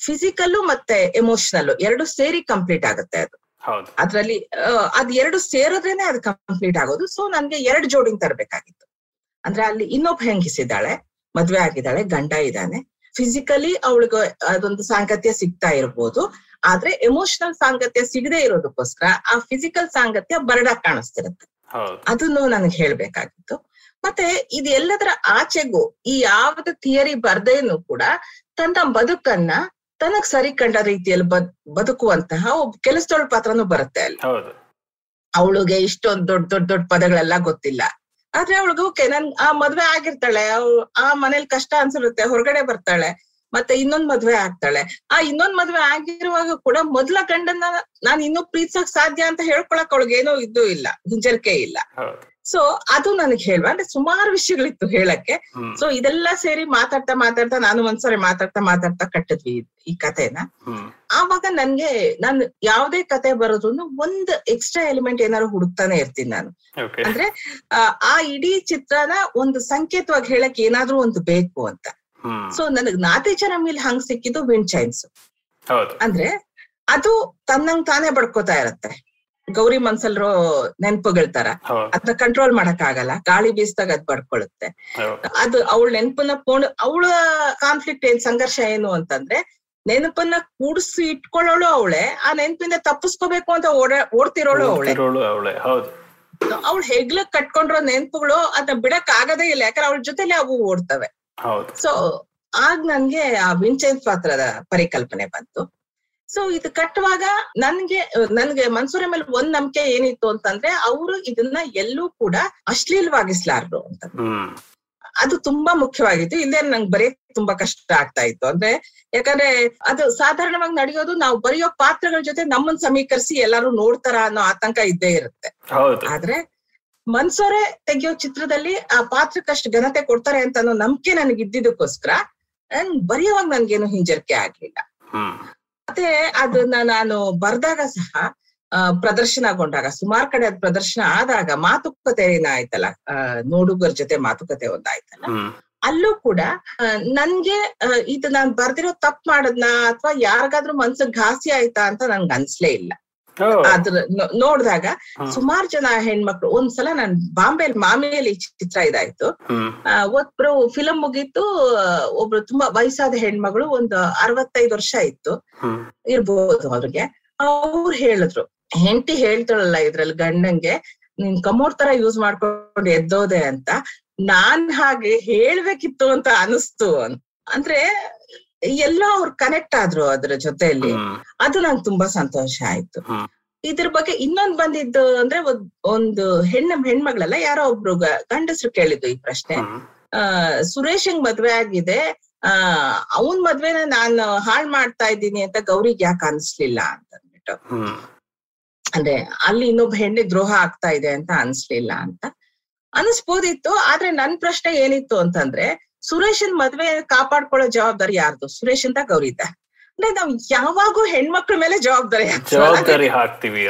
ಫಿಸಿಕಲ್ಲು ಮತ್ತೆ ಎಮೋಷನಲ್ ಎರಡು ಸೇರಿ ಕಂಪ್ಲೀಟ್ ಆಗುತ್ತೆ ಅದು. ಅದ್ರಲ್ಲಿ ಅದ್ ಎರಡು ಸೇರಿದ್ರೇನೆ ಅದು ಕಂಪ್ಲೀಟ್ ಆಗೋದು. ಸೊ ನನ್ಗೆ ಎರಡು ಜೋಡಿಂಗ್ ತರಬೇಕಾಗಿತ್ತು. ಅಂದ್ರೆ ಅಲ್ಲಿ ಇನ್ನೊಬ್ಬ ಹೆಂಗಿಸಿದ್ದಾಳೆ ಮದ್ವೆ ಆಗಿದ್ದಾಳೆ ಗಂಡ ಇದ್ದಾನೆ. ಫಿಸಿಕಲಿ ಅವಳಿಗೆ ಅದೊಂದು ಸಾಂಗತ್ಯ ಸಿಗ್ತಾ ಇರ್ಬೋದು. ಆದ್ರೆ ಎಮೋಷನಲ್ ಸಾಂಗತ್ಯ ಸಿಗದೆ ಇರೋದಕ್ಕೋಸ್ಕರ ಆ ಫಿಸಿಕಲ್ ಸಾಂಗತ್ಯ ಬರಡ ಕಾಣಿಸ್ತಿರುತ್ತೆ. ಅದನ್ನು ನನಗೆ ಹೇಳ್ಬೇಕಾಗಿತ್ತು. ಮತ್ತೆ ಇದೆಲ್ಲದರ ಆಚೆಗೂ ಈ ಯಾವ್ದು ಥಿಯರಿ ಬರ್ದೇನು ಕೂಡ ತನ್ನ ಬದುಕನ್ನ ತನಗ್ ಸರಿ ಕಂಡ ರೀತಿಯಲ್ಲಿ ಬದ್ ಬದುಕುವಂತಹ ಒಬ್ಬ ಕೆಲಸದೊಳ ಪಾತ್ರನೂ ಬರುತ್ತೆ ಅಲ್ಲಿ. ಅವಳಿಗೆ ಇಷ್ಟೊಂದು ದೊಡ್ಡ ದೊಡ್ಡ ದೊಡ್ಡ ಪದಗಳೆಲ್ಲ ಗೊತ್ತಿಲ್ಲ. ಆದ್ರೆ ಅವಳಿಗೆ ಓಕೆ ನನ್ ಆ ಮದ್ವೆ ಆಗಿರ್ತಾಳೆ, ಅವ್ಳು ಆ ಮನೇಲಿ ಕಷ್ಟ ಅನ್ಸಿರುತ್ತೆ, ಹೊರಗಡೆ ಬರ್ತಾಳೆ, ಮತ್ತೆ ಇನ್ನೊಂದ್ ಮದ್ವೆ ಆಗ್ತಾಳೆ. ಆ ಇನ್ನೊಂದ್ ಮದ್ವೆ ಆಗಿರುವಾಗ ಕೂಡ ಮೊದ್ಲ ಗಂಡನ್ನ ನಾನು ಇನ್ನೂ ಪ್ರೀತಿಸಕ್ ಸಾಧ್ಯ ಅಂತ ಹೇಳ್ಕೊಳಕ್ ಏನೋ ಇದ್ದೂ ಇಲ್ಲ, ಹಿಂಜರಿಕೆ ಇಲ್ಲ. ಸೊ ಅದು ನನಗೆ ಹೇಳುವ. ಅಂದ್ರೆ ಸುಮಾರು ವಿಷಯಗಳಿತ್ತು ಹೇಳಕ್ಕೆ. ಸೊ ಇದೆಲ್ಲ ಸೇರಿ ಮಾತಾಡ್ತಾ ಮಾತಾಡ್ತಾ ನಾನು ಒಂದ್ಸರಿ ಮಾತಾಡ್ತಾ ಮಾತಾಡ್ತಾ ಕಟ್ಟಿದ್ವಿ ಈ- ಕಥೆನ. ಆವಾಗ ನನ್ಗೆ ನಾನು ಯಾವ್ದೇ ಕತೆ ಬರೋದ್ರು ಒಂದ್ ಎಕ್ಸ್ಟ್ರಾ ಎಲಿಮೆಂಟ್ ಏನಾದ್ರು ಹುಡುಕ್ತಾನೆ ಇರ್ತೀನಿ ನಾನು. ಅಂದ್ರೆ ಆ, ಇಡೀ ಚಿತ್ರನ ಒಂದು ಸಂಕೇತವಾಗಿ ಹೇಳಕ್ ಏನಾದ್ರೂ ಒಂದು ಬೇಕು ಅಂತ. ಸೊ ನನಗ್ ನಾತಿ ಮೇಲೆ ಹಂಗ್ ಸಿಕ್ಕಿದ್ದು ವಿಂಡ್ ಚೈನ್ಸ್ ಅಂದ್ರೆ ಅದು ತನ್ನಂಗ್ ತಾನೇ ಬಡ್ಕೋತಾ ಇರತ್ತೆ. ಗೌರಿ ಮನ್ಸಲ್ರು ನೆನ್ಪುಗಳ ತರ ಕಂಟ್ರೋಲ್ ಮಾಡಕ್ ಆಗಲ್ಲ ಗಾಳಿ ಬೀಸ್ದಾಗ ಅದ್ ಬಡ್ಕೊಳುತ್ತೆ ಅದು ಅವಳ ನೆನಪನ್ನ ಪೋಣ ಅವಳ ಕಾನ್ಫ್ಲಿಕ್ಟ್ ಏನ್ ಸಂಘರ್ಷ ಏನು ಅಂತಂದ್ರೆ ನೆನಪನ್ನ ಕೂಡಿಸಿ ಇಟ್ಕೊಳ್ಳೋಳು ಅವಳೆ ಆ ನೆನಪಿಂದ ತಪ್ಪಿಸ್ಕೋಬೇಕು ಅಂತ ಓಡ ಓಡ್ತಿರೋಳು ಅವಳೆ. ಅವಳೆ ಹೆಗ್ಲ ಕಟ್ಕೊಂಡಿರೋ ನೆನಪುಗಳು ಅದನ್ನ ಬಿಡಕ್ ಆಗದೇ ಇಲ್ಲ ಯಾಕಂದ್ರೆ ಅವಳ ಜೊತೆಲೆ ಅವು ಓಡ್ತವೆ. ಸೊ ಆಗ ನನ್ಗೆ ಆ ವಿಂಚೆನ್ಸ್ ಪಾತ್ರದ ಪರಿಕಲ್ಪನೆ ಬಂತು. ಸೊ ಇದು ಕಟ್ಟುವಾಗ ನನ್ಗೆ ನನ್ಗೆ ಮನ್ಸೂರ ಮೇಲೆ ಒಂದ್ ನಂಬಿಕೆ ಏನಿತ್ತು ಅಂತಂದ್ರೆ ಅವರು ಇದನ್ನ ಎಲ್ಲೂ ಕೂಡ ಅಶ್ಲೀಲವಾಗಿಸ್ಲಾರ್ದು ಅಂತ. ಅದು ತುಂಬಾ ಮುಖ್ಯವಾಗಿತ್ತು. ಇಲ್ಲೇ ನಂಗೆ ಬರೆಯಕ್ ತುಂಬಾ ಕಷ್ಟ ಆಗ್ತಾ ಇತ್ತು. ಅಂದ್ರೆ ಯಾಕಂದ್ರೆ ಅದು ಸಾಧಾರಣವಾಗಿ ನಡೆಯೋದು ನಾವು ಬರೆಯೋ ಪಾತ್ರಗಳ ಜೊತೆ ನಮ್ಮನ್ ಸಮೀಕರಿಸಿ ಎಲ್ಲಾರು ನೋಡ್ತಾರ ಅನ್ನೋ ಆತಂಕ ಇದ್ದೇ ಇರುತ್ತೆ. ಆದ್ರೆ ಮನ್ಸೋರೆ ತೆಗಿಯೋ ಚಿತ್ರದಲ್ಲಿ ಆ ಪಾತ್ರಕ್ಕಷ್ಟು ಘನತೆ ಕೊಡ್ತಾರೆ ಅಂತ ಅನ್ನೋ ನಂಬಿಕೆ ನನಗೆ ಇದ್ದಿದ್ದಕ್ಕೋಸ್ಕರ ನನ್ ಬರೆಯುವಾಗ ನನ್ಗೇನು ಹಿಂಜರಿಕೆ ಆಗ್ಲಿಲ್ಲ. ಮತ್ತೆ ಅದನ್ನ ನಾನು ಬರ್ದಾಗ ಸಹ ಪ್ರದರ್ಶನಗೊಂಡಾಗ ಸುಮಾರು ಕಡೆ ಅದ್ ಪ್ರದರ್ಶನ ಆದಾಗ ಮಾತುಕತೆ ಏನಾಯ್ತಲ್ಲ ನೋಡುಗರ ಜೊತೆ ಮಾತುಕತೆ ಒಂದಾಯ್ತಲ್ಲ ಅಲ್ಲೂ ಕೂಡ ನನ್ಗೆ ಇದು ನಾನ್ ಬರ್ದಿರೋ ತಪ್ಪು ಮಾಡದ್ನ ಅಥವಾ ಯಾರಿಗಾದ್ರೂ ಮನ್ಸಿಗೆ ಘಾಸಿ ಆಯ್ತಾ ಅಂತ ನನ್ಗೆ ಅನ್ಸ್ಲೇ ಇಲ್ಲ. ಅದ್ರ ನೋಡಿದಾಗ. ಸುಮಾರು ಜನ ಹೆಣ್ಮಕ್ಳು ಒಂದ್ಸಲ ನಾನ್ ಬಾಂಬೆಲ್ ಮಾಮಿಯಲ್ಲಿ ಚಿತ್ರ ಇದಾಯ್ತು. ಒಬ್ರು ಫಿಲಂ ಮುಗೀತು ಒಬ್ರು ತುಂಬಾ ವಯಸ್ಸಾದ ಹೆಣ್ಮಗಳು ಒಂದು ಅರವತ್ತೈದು ವರ್ಷ ಇತ್ತು. ಇರ್ಬೋದು ಅವ್ರಿಗೆ. ಅವ್ರು ಹೇಳಿದ್ರು ಹೆಂಡತಿ ಹೇಳ್ತಾಳಲ್ಲ ಇದ್ರಲ್ಲಿ ಗಂಡಂಗೆ ನಿನ್ ಕಮೋರ್ ತರ ಯೂಸ್ ಮಾಡ್ಕೊಂಡು ಎದ್ದೋದೆ ಅಂತ ನಾನ್ ಹಾಗೆ ಹೇಳ್ಬೇಕಿತ್ತು ಅಂತ ಅನಿಸ್ತು ಅಂತ. ಅಂದ್ರೆ ಎಲ್ಲೋ ಅವ್ರು ಕನೆಕ್ಟ್ ಆದ್ರು ಅದ್ರ ಜೊತೆಯಲ್ಲಿ. ಅದು ನಂಗೆ ತುಂಬಾ ಸಂತೋಷ ಆಯ್ತು. ಇದ್ರ ಬಗ್ಗೆ ಇನ್ನೊಂದ್ ಬಂದಿದ್ದು ಅಂದ್ರೆ ಒಂದ್- ಹೆಣ್ಣ ಹೆಣ್ಮಗಳಲ್ಲ ಯಾರೋ ಒಬ್ರು ಗಂಡಸ್ರು ಕೇಳಿದ್ದು ಈ ಪ್ರಶ್ನೆ. ಸುರೇಶ್ ಆ ಸುರೇಶಂಗ್ ಮದ್ವೆ ಆಗಿದೆ. ಆ ಅವನ್ ಮದ್ವೆನ ನಾನು ಹಾಳ್ ಮಾಡ್ತಾ ಇದ್ದೀನಿ ಅಂತ ಗೌರಿಗೆ ಯಾಕೆ ಅನ್ಸ್ಲಿಲ್ಲ ಅಂತ ಅಂದ್ಬಿಟ್ಟು. ಅಂದ್ರೆ ಅಲ್ಲಿ ಇನ್ನೊಬ್ಬ ಹೆಣ್ಣಿಗೆ ದ್ರೋಹ ಆಗ್ತಾ ಇದೆ ಅಂತ ಅನ್ಸ್ಲಿಲ್ಲ ಅಂತ. ಅನಿಸ್ಬೋದಿತ್ತು ಆದ್ರೆ ನನ್ ಪ್ರಶ್ನೆ ಏನಿತ್ತು ಅಂತಂದ್ರೆ ಸುರೇಶನ್ ಮದ್ವೆ ಕಾಪಾಡ್ಕೊಳ್ಳೋ ಜವಾಬ್ದಾರಿ ಯಾರ್ದು? ಸುರೇಶ್ ಅಂತ ಗೌರಿತ ಅಂದ್ರೆ ನಾವ್ ಯಾವಾಗೂ ಹೆಣ್ಮಕ್ಳ ಮೇಲೆ ಜವಾಬ್ದಾರಿ ಜವಾಬ್ದಾರಿ ಹಾಕ್ತಿವಿ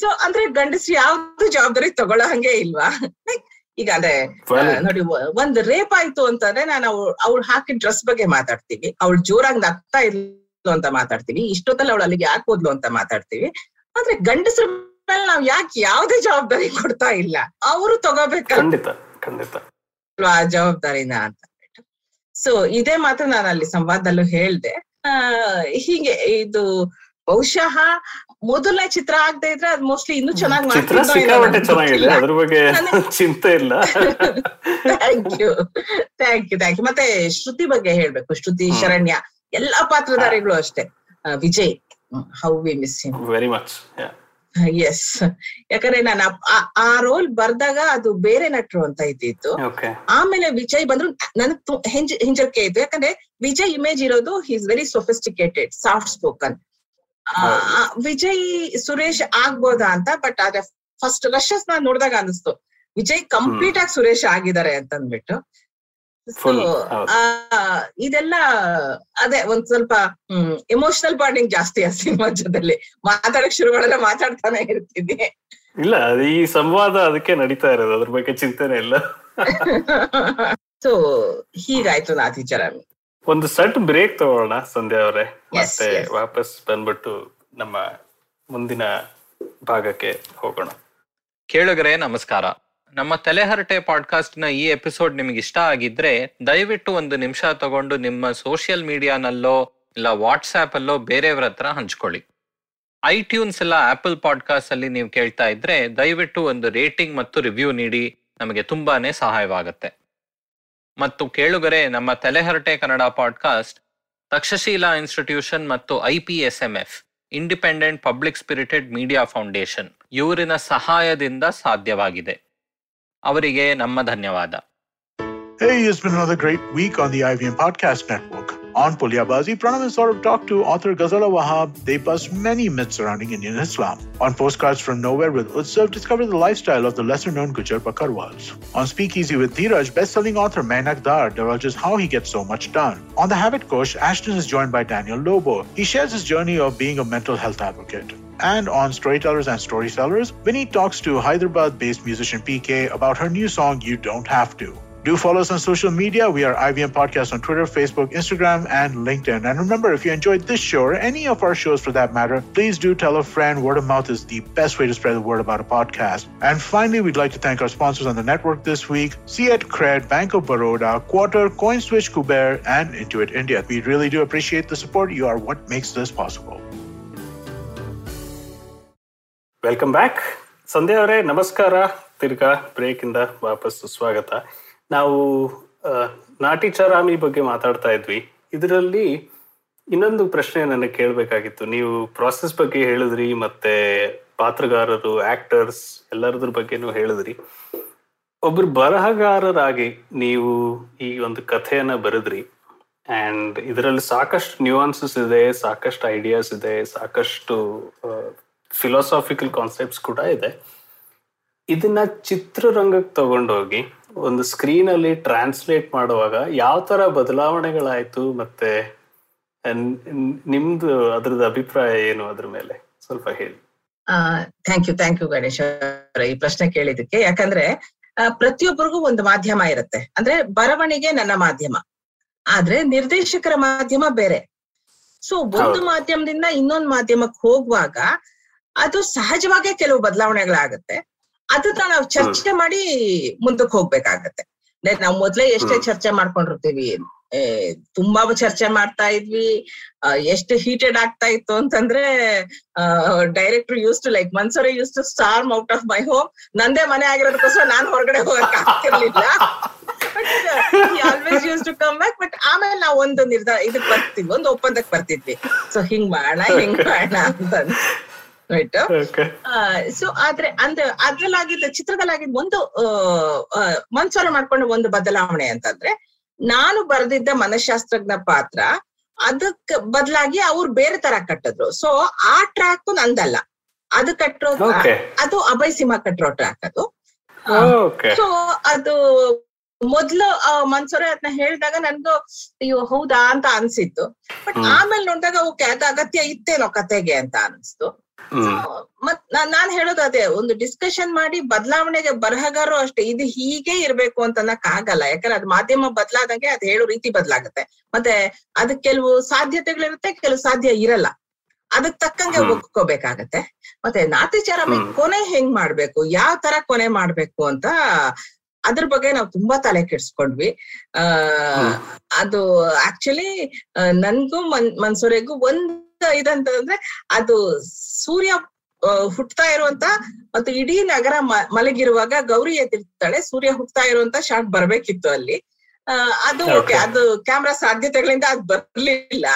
ಸೊ ಅಂದ್ರೆ ಗಂಡಸ್ರು ಯಾವ್ದು ಜವಾಬ್ದಾರಿ ತಗೊಳ್ಳೋ ಹಂಗೆ ಇಲ್ವಾ? ಈಗ ಅಂದ್ರೆ ನೋಡಿ ಒಂದ್ ರೇಪ್ ಆಯ್ತು ಅಂತಂದ್ರೆ ನಾನು ಅವ್ಳು ಅವ್ಳು ಹಾಕಿದ ಡ್ರೆಸ್ ಬಗ್ಗೆ ಮಾತಾಡ್ತೀವಿ. ಅವಳು ಜೋರಾಗಿ ನಗ್ತಾ ಇಲ್ಲ ಅಂತ ಮಾತಾಡ್ತೀವಿ. ಇಷ್ಟೊತ್ತಲ್ಲಿ ಅವಳು ಅಲ್ಲಿಗೆ ಯಾಕೆ ಹೋದ್ಲು ಅಂತ ಮಾತಾಡ್ತೀವಿ. ಆದ್ರೆ ಗಂಡಸ್ರ ಮೇಲೆ ನಾವ್ ಯಾಕೆ ಯಾವ್ದೇ ಜವಾಬ್ದಾರಿ ಕೊಡ್ತಾ ಇಲ್ಲ? ಅವರು ತಗೋಬೇಕು ಖಂಡಿತ ಖಂಡಿತ. ಆ ಜವಾಬ್ದಾರಿನ ಅಂತ ಸೊ ಇದೇ ಮಾತ್ರ ನಾನು ಅಲ್ಲಿ ಸಂವಾದದಲ್ಲೂ ಹೇಳ್ದೆ. ಆ ಹೀಗೆ ಇದು ಬಹುಶಃ ಮೊದಲನೇ ಚಿತ್ರ ಆಗದೆ ಇದ್ರೆ ಅದು ಮೋಸ್ಟ್ಲಿ ಇನ್ನೂ ಚೆನ್ನಾಗಿ ಮಾಡ್ತಿದ್ರು ಅದ್ರ ಬಗ್ಗೆ ಚಿಂತೆ ಇಲ್ಲ. Thank you thank you thank you ಮತ್ತೆ ಶ್ರುತಿ ಬಗ್ಗೆ ಹೇಳ್ಬೇಕು. ಶ್ರುತಿ ಶರಣ್ಯ ಎಲ್ಲಾ ಪಾತ್ರಧಾರಿಗಳು ಅಷ್ಟೇ. Vijay how we miss him very much yes ಯಾಕಂದ್ರೆ ನಾನು ಆ- ರೋಲ್ ಬರ್ದಾಗ ಅದು ಬೇರೆ ನಟರು ಅಂತ ಇದ್ದಿತ್ತು. ಆಮೇಲೆ ವಿಜಯ್ ಬಂದ್ರು ನನ್ ಹಿಂಜ ಹಿಂಜರಿಕೆ ಇತ್ತು. ಯಾಕಂದ್ರೆ ವಿಜಯ್ ಇಮೇಜ್ ಇರೋದು is very sophisticated soft spoken Vijay Suresh ಆಗ್ಬೋದಾ ಅಂತ ಬಟ್ ಆದ್ರೆ ಫಸ್ಟ್ ರಶಸ್ ನಾನ್ ನೋಡಿದಾಗ ಅನಿಸ್ತು. ವಿಜಯ್ ಕಂಪ್ಲೀಟ್ ಆಗಿ ಸುರೇಶ್ ಆಗಿದ್ದಾರೆ ಅಂತ ಅಂದ್ಬಿಟ್ಟು So, Full, ಹೌದು. ಆ, ಇದೆಲ್ಲ ಅದೇ ಒಂದ್ ಸ್ವಲ್ಪ ಹ್ಮ್ ಎಮೋಷನಲ್ ಬಾಂಡಿಂಗ್ ಜಾಸ್ತಿ ಆ ಸಿನಿಮಾ ಜೊತೆಲಿ. ಮಾತಾಡಕ್ ಶುರು ಮಾಡಿದ್ರೆ ಮಾತಾಡ್ತಾನೆ ಇರ್ತಿದ್ದೆ ಇಲ್ಲ ಈ ಸಂವಾದ ಅದಕ್ಕೆ ನಡೀತಾ ಇರೋದು ಅದ್ರ ಬಗ್ಗೆ ಚಿಂತನೆ ಇಲ್ಲ. ಸೊ ಹೀಗಾಯ್ತು ನಾತಿಚರಾಮಿ ಒಂದು ಸಟ್ ಬ್ರೇಕ್ ತಗೊಳ್ಳೋಣ ಸಂಧ್ಯಾ ಅವರೇ. ಮತ್ತೆ. ವಾಪಸ್ ಬಂದ್ಬಿಟ್ಟು ನಮ್ಮ ಮುಂದಿನ ಭಾಗಕ್ಕೆ ಹೋಗೋಣ. ಕೇಳುಗರೆ ನಮಸ್ಕಾರ. ನಮ್ಮ ತಲೆಹರಟೆ ಪಾಡ್ಕಾಸ್ಟ್ನ ಈ ಎಪಿಸೋಡ್ ನಿಮ್ಗೆ ಇಷ್ಟ ಆಗಿದ್ರೆ ದಯವಿಟ್ಟು ಒಂದು ನಿಮಿಷ ತಗೊಂಡು ನಿಮ್ಮ ಸೋಷಿಯಲ್ ಮೀಡಿಯಾನಲ್ಲೋ ಇಲ್ಲ ವಾಟ್ಸ್ಆಪ್ ಅಲ್ಲೋ ಬೇರೆಯವ್ರ ಹತ್ರ ಹಂಚ್ಕೊಳ್ಳಿ. ಐಟ್ಯೂನ್ಸ್ ಇಲ್ಲ ಆಪಲ್ ಪಾಡ್ಕಾಸ್ಟ್ ಅಲ್ಲಿ ನೀವು ಕೇಳ್ತಾ ಇದ್ರೆ ದಯವಿಟ್ಟು ಒಂದು ರೇಟಿಂಗ್ ಮತ್ತು ರಿವ್ಯೂ ನೀಡಿ, ನಮಗೆ ತುಂಬಾನೇ ಸಹಾಯವಾಗುತ್ತೆ. ಮತ್ತು ಕೇಳುಗರೆ, ನಮ್ಮ ತಲೆಹರಟೆ ಕನ್ನಡ ಪಾಡ್ಕಾಸ್ಟ್ ತಕ್ಷಶೀಲಾ ಇನ್ಸ್ಟಿಟ್ಯೂಷನ್ ಮತ್ತು I P S M F, independent public spirited media foundation, ಇವರಿನ ಸಹಾಯದಿಂದ ಸಾಧ್ಯವಾಗಿದೆ. ಅವರಿಗೆ ನಮ್ಮ ಧನ್ಯವಾದ Hey, it's been another great week on the IVM Podcast Network. On Pulyabazi, Pranav and Saurabh talked to author Ghazala Wahab. They bust many myths surrounding Indian Islam. On Postcards from Nowhere with Utsav, discover the lifestyle of the lesser-known Gujar Bakarwals. On Speakeasy with Dheeraj, best-selling author Mainak Dar divulges how he gets so much done. On The Habit Coach, Ashton is joined by Daniel Lobo. He shares his journey of being a mental health advocate. And on Storytellers and Storysellers, Vinny talks to Hyderabad-based musician PK about her new song You Don't Have to. Do follow us on social media. We are IBM Podcast on Twitter, Facebook, Instagram, and LinkedIn. And remember, if you enjoyed this show or any of our shows for that matter, please do tell a friend. Word of mouth is the best way to spread the word about a podcast. And finally, we'd like to thank our sponsors on the network this week Fiat Cred, Bank of Baroda, Quarter, CoinSwitch, Kuber, and Intuit India. We really do appreciate the support. You are what makes this possible. Welcome back Sandhya ಅವರೇ, ನಮಸ್ಕಾರ. ತಿರ್ಗಾ ಇಂದ ವಾಪಸ್ ಸ್ವಾಗತ ನಾವು ನಾಟಿ ಚರಾಮಿ ಬಗ್ಗೆ ಮಾತಾಡ್ತಾ ಇದ್ವಿ. ಇದರಲ್ಲಿ ಇನ್ನೊಂದು ಪ್ರಶ್ನೆ ನನಗೆ ಕೇಳಬೇಕಾಗಿತ್ತು. ನೀವು ಪ್ರಾಸೆಸ್ ಬಗ್ಗೆ ಹೇಳಿದ್ರಿ, ಮತ್ತೆ ಪಾತ್ರಗಾರರು ಆಕ್ಟರ್ಸ್ ಎಲ್ಲರದ್ರ ಬಗ್ಗೆನೂ ಹೇಳಿದ್ರಿ. ಒಬ್ರು ಬರಹಗಾರರಾಗಿ ನೀವು ಈ ಒಂದು ಕಥೆಯನ್ನು ಬರೆದ್ರಿ. ಅಂಡ್ ಇದರಲ್ಲಿ ಸಾಕಷ್ಟು ನ್ಯೂಯಾನ್ಸಸ್ ಇದೆ, ಸಾಕಷ್ಟು ಐಡಿಯಾಸ್ ಇದೆ, ಸಾಕಷ್ಟು ಫಿಲಾಸಾಫಿಕಲ್ ಕಾನ್ಸೆಪ್ಟ್ಸ್ ಕೂಡ ಇದೆ. ಇದನ್ನ ಚಿತ್ರರಂಗಕ್ಕೆ ತಗೊಂಡೋಗಿ ಒಂದು ಸ್ಕ್ರೀನ್ ಅಲ್ಲಿ ಟ್ರಾನ್ಸ್ಲೇಟ್ ಮಾಡುವಾಗ ಯಾವ ತರ ಬದಲಾವಣೆಗಳಾಯ್ತು ಮತ್ತೆ ನಿಮ್ದು ಅದ್ರದ್ದು ಅಭಿಪ್ರಾಯ ಏನು ಅದ್ರ ಮೇಲೆ? ಸ್ವಲ್ಪ ಹೇಳಿ. Thank you thank you Ganesh ಈ ಪ್ರಶ್ನೆ ಕೇಳಿದಕ್ಕೆ ಯಾಕಂದ್ರೆ ಪ್ರತಿಯೊಬ್ಬರಿಗೂ ಒಂದು ಮಾಧ್ಯಮ ಇರುತ್ತೆ. ಅಂದ್ರೆ ಬರವಣಿಗೆ ನನ್ನ ಮಾಧ್ಯಮ. ಆದ್ರೆ ನಿರ್ದೇಶಕರ ಮಾಧ್ಯಮ ಬೇರೆ. ಸೊ ಒಂದು ಮಾಧ್ಯಮದಿಂದ ಇನ್ನೊಂದು ಮಾಧ್ಯಮಕ್ಕೆ ಹೋಗುವಾಗ ಅದು ಸಹಜವಾಗಿ ಕೆಲವು ಬದಲಾವಣೆಗಳಾಗತ್ತೆ. ಅದನ್ನ ನಾವು ಚರ್ಚೆ ಮಾಡಿ ಮುಂದಕ್ಕೆ ಹೋಗ್ಬೇಕಾಗತ್ತೆ. ನಾವು ಮೊದ್ಲೇ ಎಷ್ಟೇ ಚರ್ಚೆ ಮಾಡ್ಕೊಂಡಿರ್ತೀವಿ ತುಂಬಾ ಚರ್ಚೆ ಮಾಡ್ತಾ ಇದ್ವಿ ಎಷ್ಟು ಹೀಟೆಡ್ ಆಗ್ತಾ ಇತ್ತು ಅಂತಂದ್ರೆ director used to like Mansore used to storm out of my home ನಂದೇ ಮನೆ ಆಗಿರೋದಕ್ಕೋಸ್ಕರ ನಾನ್ ಹೊರಗಡೆ ಹೋಗಕ್ ಆಗ್ತಿರ್ಲಿಲ್ಲ. Always used to come back but ಆಮೇಲೆ ನಾವು ಒಂದು ನಿರ್ಧಾರ ಇದಕ್ ಬರ್ತಿದ್ವಿ ಒಂದು ಒಪ್ಪಂದಕ್ಕೆ ಬರ್ತಿದ್ವಿ. ಸೊ ಹಿಂಗ್ ಮಾಡೋಣ ಹಿಂಗ್ ಮಾಡೋಣ ಅಂತ. ರೈಟ್ ಸೊ ಆದ್ರೆ ಅಂದ ಅದ್ರಲ್ಲಾಗಿದ್ದ ಚಿತ್ರದಲ್ಲಾಗಿದ್ದ ಒಂದು ಮನ್ಸೋರ ಮಾಡ್ಕೊಂಡು ಒಂದು ಬದಲಾವಣೆ ಅಂತಂದ್ರೆ ನಾನು ಬರೆದಿದ್ದ ಮನಃಶಾಸ್ತ್ರಜ್ಞ ಪಾತ್ರ ಅದಕ್ ಬದಲಾಗಿ ಅವ್ರು ಬೇರೆ ತರ ಕಟ್ಟಿದ್ರು. ಸೊ ಆ ಟ್ರ್ಯಾಕ್ ನಂದಲ್ಲ. ಅದು ಕಟ್ಟಿರೋ ಅದು ಅಭಯ್ ಸಿಂಹ ಕಟ್ಟಿರೋ ಟ್ರ್ಯಾಕ್ ಅದು. ಸೊ ಅದು ಮೊದ್ಲು ಮನ್ಸೂರೆ ಅದನ್ನ ಹೇಳಿದಾಗ ನನ್ಗೂ ಅಯ್ಯೋ ಹೌದಾ ಅಂತ ಅನ್ಸಿತ್ತು. ಬಟ್. ಆಮೇಲೆ ನೋಡಿದಾಗ ಓಕೆ ಅದು ಅಗತ್ಯ ಇತ್ತೇನೋ ಕತೆಗೆ ಅಂತ ಅನ್ಸ್ತು. ಮತ್ ನಾನ್ ಹೇಳೋದು ಅದೇ ಒಂದು ಡಿಸ್ಕಷನ್ ಮಾಡಿ ಬದಲಾವಣೆಗೆ ಬರಹಗಾರು ಅಷ್ಟೇ ಇದು ಹೀಗೆ ಇರ್ಬೇಕು ಅಂತ ಅನ್ನಕ್ ಆಗಲ್ಲ. ಯಾಕಂದ್ರೆ ಅದು ಮಾಧ್ಯಮ ಬದಲಾದಂಗೆ ಅದ್ ಹೇಳೋ ರೀತಿ ಬದಲಾಗುತ್ತೆ. ಮತ್ತೆ ಅದಕ್ ಕೆಲವು ಸಾಧ್ಯತೆಗಳಿರುತ್ತೆ ಕೆಲವು ಸಾಧ್ಯ ಇರಲ್ಲ. ಅದಕ್ ತಕ್ಕಂಗೆ. ಒಪ್ಕೋಬೇಕಾಗತ್ತೆ. ಮತ್ತೆ ನಾತಿಚಾರ. ಕೊನೆ ಹೆಂಗ್ ಮಾಡ್ಬೇಕು ಯಾವ ತರ ಕೊನೆ ಮಾಡ್ಬೇಕು ಅಂತ ಅದ್ರ ಬಗ್ಗೆ ನಾವು ತುಂಬಾ ತಲೆ ಕೆಡ್ಸ್ಕೊಂಡ್ವಿ. ಆ ಅದು ಆಕ್ಚುಲಿ ನನ್ಗೂ ಮನ್ ಮನ್ಸೂರೆಗೂ ಒಂದ್ ಇದಂತಂದ್ರೆ ಅದು ಸೂರ್ಯ ಹುಟ್ತಾ ಇರುವಂತ ಮತ್ತು ಇಡೀ ನಗರ ಮಲಗಿರುವಾಗ ಗೌರಿ ಎದ್ದಿರ್ತಾಳೆ. ಸೂರ್ಯ ಹುಟ್ತಾ ಇರುವಂತ ಶಾಟ್ ಬರ್ಬೇಕಿತ್ತು ಅಲ್ಲಿ. ಅದು. ಓಕೆ. ಅದು ಕ್ಯಾಮ್ರಾ ಸಾಧ್ಯತೆಗಳಿಂದ ಅದು ಬರ್ಲಿಲ್ಲ.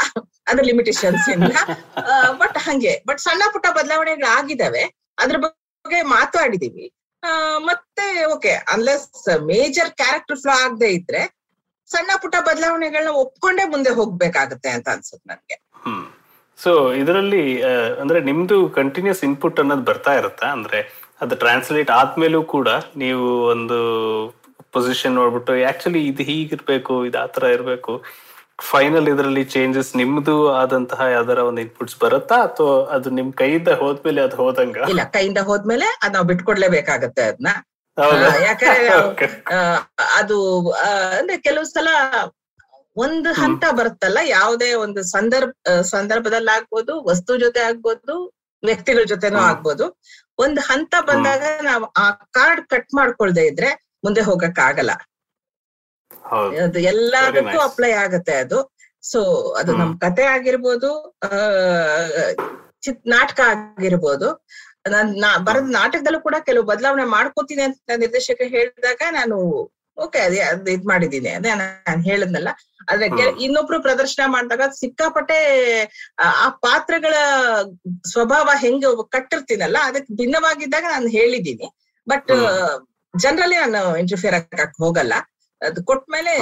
ಅದು ಲಿಮಿಟೇಷನ್ಸ್ ಇಂದ. ಬಟ್ ಹಂಗೆ. ಬಟ್ ಸಣ್ಣ ಪುಟ್ಟ ಬದಲಾವಣೆಗಳು ಆಗಿದಾವೆ ಅದ್ರ ಬಗ್ಗೆ ಮಾತಾಡಿದೀವಿ. ಆ, ಮತ್ತೆ okay. Unless major character flaw ಆಗದೆ ಇದ್ರೆ ಸಣ್ಣ ಪುಟ್ಟ ಬದಲಾವಣೆಗಳನ್ನ ಒಪ್ಕೊಂಡೇ ಮುಂದೆ ಹೋಗ್ಬೇಕಾಗತ್ತೆ ಅಂತ ಅನ್ಸುತ್ತೆ ನನ್ಗೆ. ಸೊ ಇದರಲ್ಲಿ ಅಂದ್ರೆ ನಿಮ್ದು ಕಂಟಿನ್ಯೂಸ್ ಇನ್ಪುಟ್ ಅನ್ನೋದು ಬರ್ತಾ ಇರುತ್ತಾ? ಅಂದ್ರೆ ಅದು ಟ್ರಾನ್ಸ್ಲೇಟ್ ಆದ್ಮೇಲೂ ಕೂಡ ನೀವು ಒಂದು ಪೊಸಿಷನ್ ನೋಡ್ಬಿಟ್ಟು ಆಕ್ಚುಲಿ ಇದು ಹೀಗಿರ್ಬೇಕು ಇದು ಆತರ ಇರಬೇಕು. ಫೈನಲ್ ಇದರಲ್ಲಿ ಚೇಂಜಸ್ ನಿಮ್ದು ಆದಂತಹ ಯಾವ್ದಾರ ಒಂದು ಇನ್ಪುಟ್ಸ್ ಬರುತ್ತಾ? ಅಥವಾ ಅದು ನಿಮ್ ಕೈಯಿಂದ ಹೋದ್ಮೇಲೆ ಅದು ಹೋದಂಗ? ಇಲ್ಲ ಕೈಯಿಂದ ಹೋದ್ಮೇಲೆ ಅದ್ ನಾವು ಬಿಟ್ಕೊಡ್ಲೇಬೇಕಾಗತ್ತೆ ಅದನ್ನ ಯಾಕಂದ್ರೆ ಅದು ಅಂದ್ರೆ ಕೆಲವು ಸಲ ಒಂದು ಹಂತ ಬರುತ್ತಲ್ಲ ಯಾವುದೇ ಒಂದು ಸಂದರ್ಭ ಸಂದರ್ಭದಲ್ಲಿ ಆಗ್ಬೋದು ವಸ್ತು ಜೊತೆ ಆಗ್ಬೋದು ವ್ಯಕ್ತಿಗಳ ಜೊತೆನೂ. ಆಗ್ಬೋದು. ಒಂದು ಹಂತ ಬಂದಾಗ ನಾವು ಆ ಕಾರ್ಡ್ ಕಟ್ ಮಾಡ್ಕೊಳ್ದೆ ಇದ್ರೆ ಮುಂದೆ ಹೋಗಕ್ ಆಗಲ್ಲ ಅದು ಎಲ್ಲದಕ್ಕೂ ಅಪ್ಲೈ ಆಗತ್ತೆ ಅದು. ಸೊ ಅದು ನಮ್. ಕತೆ ಆಗಿರ್ಬೋದು ಚಿತ್ ನಾಟಕ ಆಗಿರ್ಬೋದು. ನಾನ್ ನಾ ಬರೆದ ನಾಟಕದಲ್ಲೂ ಕೂಡ ಕೆಲವು ಬದಲಾವಣೆ ಮಾಡ್ಕೋತೀನಿ ಅಂತ ನಿರ್ದೇಶಕ ಹೇಳಿದಾಗ ನಾನು ಓಕೆ ಅದೇ ಅದ್ ಇದ್ ಮಾಡಿದೀನಿ ಅದೇ ನಾನು ಹೇಳದ್ನಲ್ಲ. ಆದ್ರೆ ಇನ್ನೊಬ್ರು ಪ್ರದರ್ಶನ ಮಾಡಿದಾಗ ಸಿಕ್ಕಾಪಟ್ಟೆ ಆ ಪಾತ್ರಗಳ ಸ್ವಭಾವ ಹೆಂಗೆ ಕಟ್ಟಿರ್ತೀನಲ್ಲ ಅದಕ್ಕೆ ಭಿನ್ನವಾಗಿದ್ದಾಗ ನಾನು ಹೇಳಿದ್ದೀನಿ. ಬಟ್. ಜನರಲಿ ನಾನು ಇಂಟರ್ಫಿಯರ್ ಆಗಕ್ ಹೋಗಲ್ಲ. ಅದು ಕೊಟ್ಮೇಲೆ.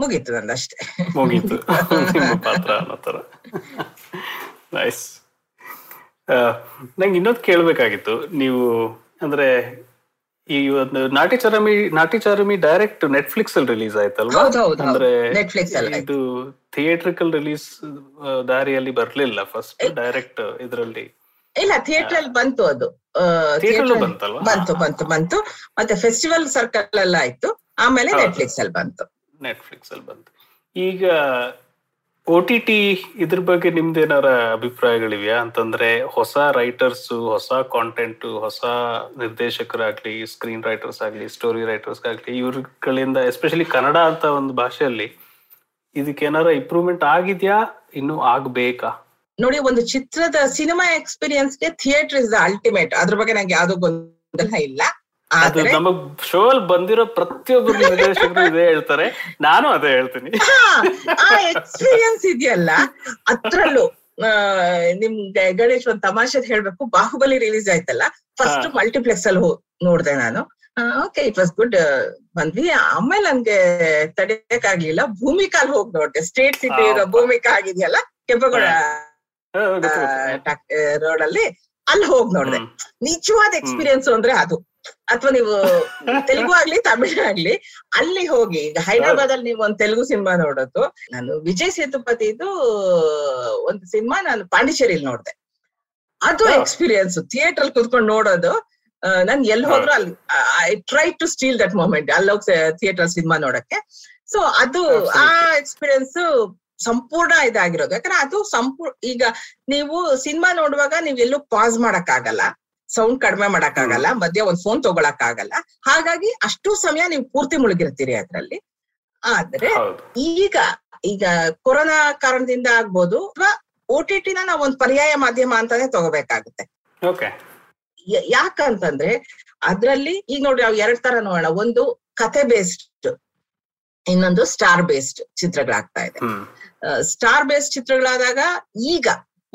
ಮುಗೀತು ನಂದಷ್ಟೇ. ಮುಗೀತು. ಪಾತ್ರ ಅನ್ನೋ ನೈಸ್ ನಂಗೆ ಇನ್ನೊಂದು ಕೇಳ್ಬೇಕಾಗಿತ್ತು. ನೀವು ಅಂದ್ರೆ ಈ ಒಂದು Nathicharami Nathicharami direct Netflix ಅಲ್ಲಿ ರಿಲೀಸ್ ಆಯ್ತಲ್ವಾ. ಅಂದ್ರೆ ಇದು ಥಿಯೇಟ್ರಿಕಲ್ ರಿಲೀಸ್ ದಾರಿಯಲ್ಲಿ ಬರ್ಲಿಲ್ಲ ಫಸ್ಟ್ ಡೈರೆಕ್ಟ್ ಇದರಲ್ಲಿ. ಇಲ್ಲ ಥಿಯೇಟರ್ ಅಲ್ಲಿ ಬಂತು ಅದು. ಬಂತು ಬಂತು ಬಂತು. ಮತ್ತೆ ಫೆಸ್ಟಿವಲ್ ಸರ್ಕಲ್ ಎಲ್ಲ ಆಯ್ತು. ಆಮೇಲೆ ನೆಟ್ಫ್ಲಿಕ್ಸ್ ಅಲ್ಲಿ ಬಂತು. ನೆಟ್ಫ್ಲಿಕ್ಸ್ ಅಲ್ಲಿ ಬಂತು. ಈಗ ಒ ಟಿ ಟಿ ಇದ್ರ ಬಗ್ಗೆ ನಿಮ್ದೇನಾರ ಅಭಿಪ್ರಾಯಗಳಿವೆಯಾ? ಅಂತಂದ್ರೆ ಹೊಸ ರೈಟರ್ಸ್ ಹೊಸ ಕಾಂಟೆಂಟ್ ಹೊಸ ನಿರ್ದೇಶಕರಾಗ್ಲಿ ಸ್ಕ್ರೀನ್ ರೈಟರ್ಸ್ ಆಗ್ಲಿ ಸ್ಟೋರಿ ರೈಟರ್ಸ್ ಆಗ್ಲಿ, ಇವ್ರಗಳಿಂದ ಎಸ್ಪೆಷಲಿ ಕನ್ನಡ ಅಂತ ಒಂದು ಭಾಷೆಯಲ್ಲಿ ಇದಕ್ಕೇನಾರ ಇಂಪ್ರೂವ್ಮೆಂಟ್ ಆಗಿದ್ಯಾ? ಇನ್ನು ಆಗ್ಬೇಕಾ? ನೋಡಿ, ಒಂದು ಚಿತ್ರದ ಸಿನಿಮಾ ಎಕ್ಸ್ಪೀರಿಯನ್ಸ್ಗೆ ಥಿಯೇಟರ್ ಇಸ್ ದ ಅಲ್ಟಿಮೇಟ್ ಅದ್ರ ಬಗ್ಗೆ ನಂಗೆ ಯಾವ್ದೋ ಗೊಂದಲ ಇಲ್ಲ. ಅದು ನಮಗ್ ಶೋ ಅಲ್ಲಿ ಬಂದಿರೋ ಪ್ರತಿಯೊಬ್ಬರು ನಿರ್ದೇಶಕರು ಇದೇ ಹೇಳ್ತಾರೆ. ನಾನು ಅದೇ ಹೇಳ್ತೀನಿ. ಆ ಎಕ್ಸ್ಪೀರಿಯನ್ಸ್ ಇದೆಯಲ್ಲ? ಅದ್ರಲ್ಲೂ ನಿಮ್ಗೆ ಗಣೇಶ್ ಒಂದ್ ತಮಾಷೆದ್ ಹೇಳ್ಬೇಕು ಬಾಹುಬಲಿ ರಿಲೀಸ್ ಆಯ್ತಲ್ಲ? ಫಸ್ಟ್ ಮಲ್ಟಿಪ್ಲೆಕ್ಸ್ ಅಲ್ಲಿ ನೋಡ್ದೆ ನಾನು. ಓಕೆ ಇಟ್ ವಾಸ್ ಗುಡ್ ಬಂದ್ವಿ. ಆಮೇಲೆ ನನ್ಗೆ ತಡೆಯಕ್ಕಾಗ್ಲಿಲ್ಲ. ಭೂಮಿಕಾಲ್ ಹೋಗಿ ನೋಡ್ದೆ. ಸ್ಟೇಟ್ ಸಿಟಿ ಇರೋ ಭೂಮಿಕಾ ಆಗಿದೆಯಲ್ಲ? ಕೆಂಪೇಗೌಡ. ರೋಡ್ ಅಲ್ಲಿ ಅಲ್ಲಿ ಹೋಗಿ ನೋಡ್ದೆ. ನಿಜವಾದ ಎಕ್ಸ್ಪೀರಿಯನ್ಸ್ ಅಂದ್ರೆ ಅದು. ಅಥವಾ ನೀವು ತೆಲುಗು ಆಗ್ಲಿ ತಮಿಳು ಆಗ್ಲಿ ಅಲ್ಲಿ ಹೋಗಿ ಈಗ ಹೈದರಾಬಾದ್ ಅಲ್ಲಿ ನೀವು ಒಂದು ತೆಲುಗು ಸಿನಿಮಾ ನೋಡೋದು ನಾನು ವಿಜಯ್ ಸೇತುಪತಿದು ಒಂದು ಸಿನಿಮಾ ನಾನು ಪಾಂಡಿಚೇರಿಲಿ ನೋಡ್ದೆ ಅದು. ಎಕ್ಸ್ಪೀರಿಯನ್ಸ್ ಥಿಯೇಟರ್ ಅಲ್ಲಿ ಕುತ್ಕೊಂಡು ನೋಡೋದು ನಾನ್ ಎಲ್ಲಿ ಹೋದ್ರು ಅಲ್ಲಿ I try to steal that moment ಅಲ್ಲಿ ಹೋಗಿ ಥಿಯೇಟರ್ ಸಿನಿಮಾ ನೋಡಕ್ಕೆ ಸೊ ಅದು ಆ. ಎಕ್ಸ್ಪೀರಿಯನ್ಸ್ ಸಂಪೂರ್ಣ ಇದಾಗಿರೋದು ಯಾಕಂದ್ರೆ ಅದು ಸಂಪೂರ್ಣ ಈಗ ನೀವು ಸಿನಿಮಾ ನೋಡುವಾಗ ನೀವ್ ಎಲ್ಲೂ ಪಾಸ್ ಮಾಡಕ್ ಆಗಲ್ಲ ಸೌಂಡ್ ಕಡಿಮೆ ಮಾಡಕ್ಕಾಗಲ್ಲ ಮಧ್ಯ ಒಂದ್ ಫೋನ್ ತಗೊಳಕ್ ಆಗಲ್ಲ ಹಾಗಾಗಿ ಅಷ್ಟು ಸಮಯ ನೀವು ಪೂರ್ತಿ ಮುಳುಗಿರ್ತೀರಿ ಅದ್ರಲ್ಲಿ. ಆದ್ರೆ ಈಗ ಈಗ ಕೊರೋನಾ ಕಾರಣದಿಂದ ಆಗ್ಬೋದು ಅಥವಾ ಓ ಟಿ ಟಿನ ನಾವು ಒಂದ್ ಪರ್ಯಾಯ ಮಾಧ್ಯಮ ಅಂತಾನೆ ತಗೋಬೇಕಾಗುತ್ತೆ. ಯಾಕಂತಂದ್ರೆ ಅದ್ರಲ್ಲಿ ಈಗ ನೋಡಿ ನಾವು ಎರಡ್ ತರ ನೋಡೋಣ. ಒಂದು ಕತೆ ಬೇಸ್ಡ್ ಇನ್ನೊಂದು ಸ್ಟಾರ್ ಬೇಸ್ಡ್ ಚಿತ್ರಗಳಾಗ್ತಾ ಇದೆ. ಸ್ಟಾರ್ ಬೇಸ್ಡ್ ಚಿತ್ರಗಳಾದಾಗ ಈಗ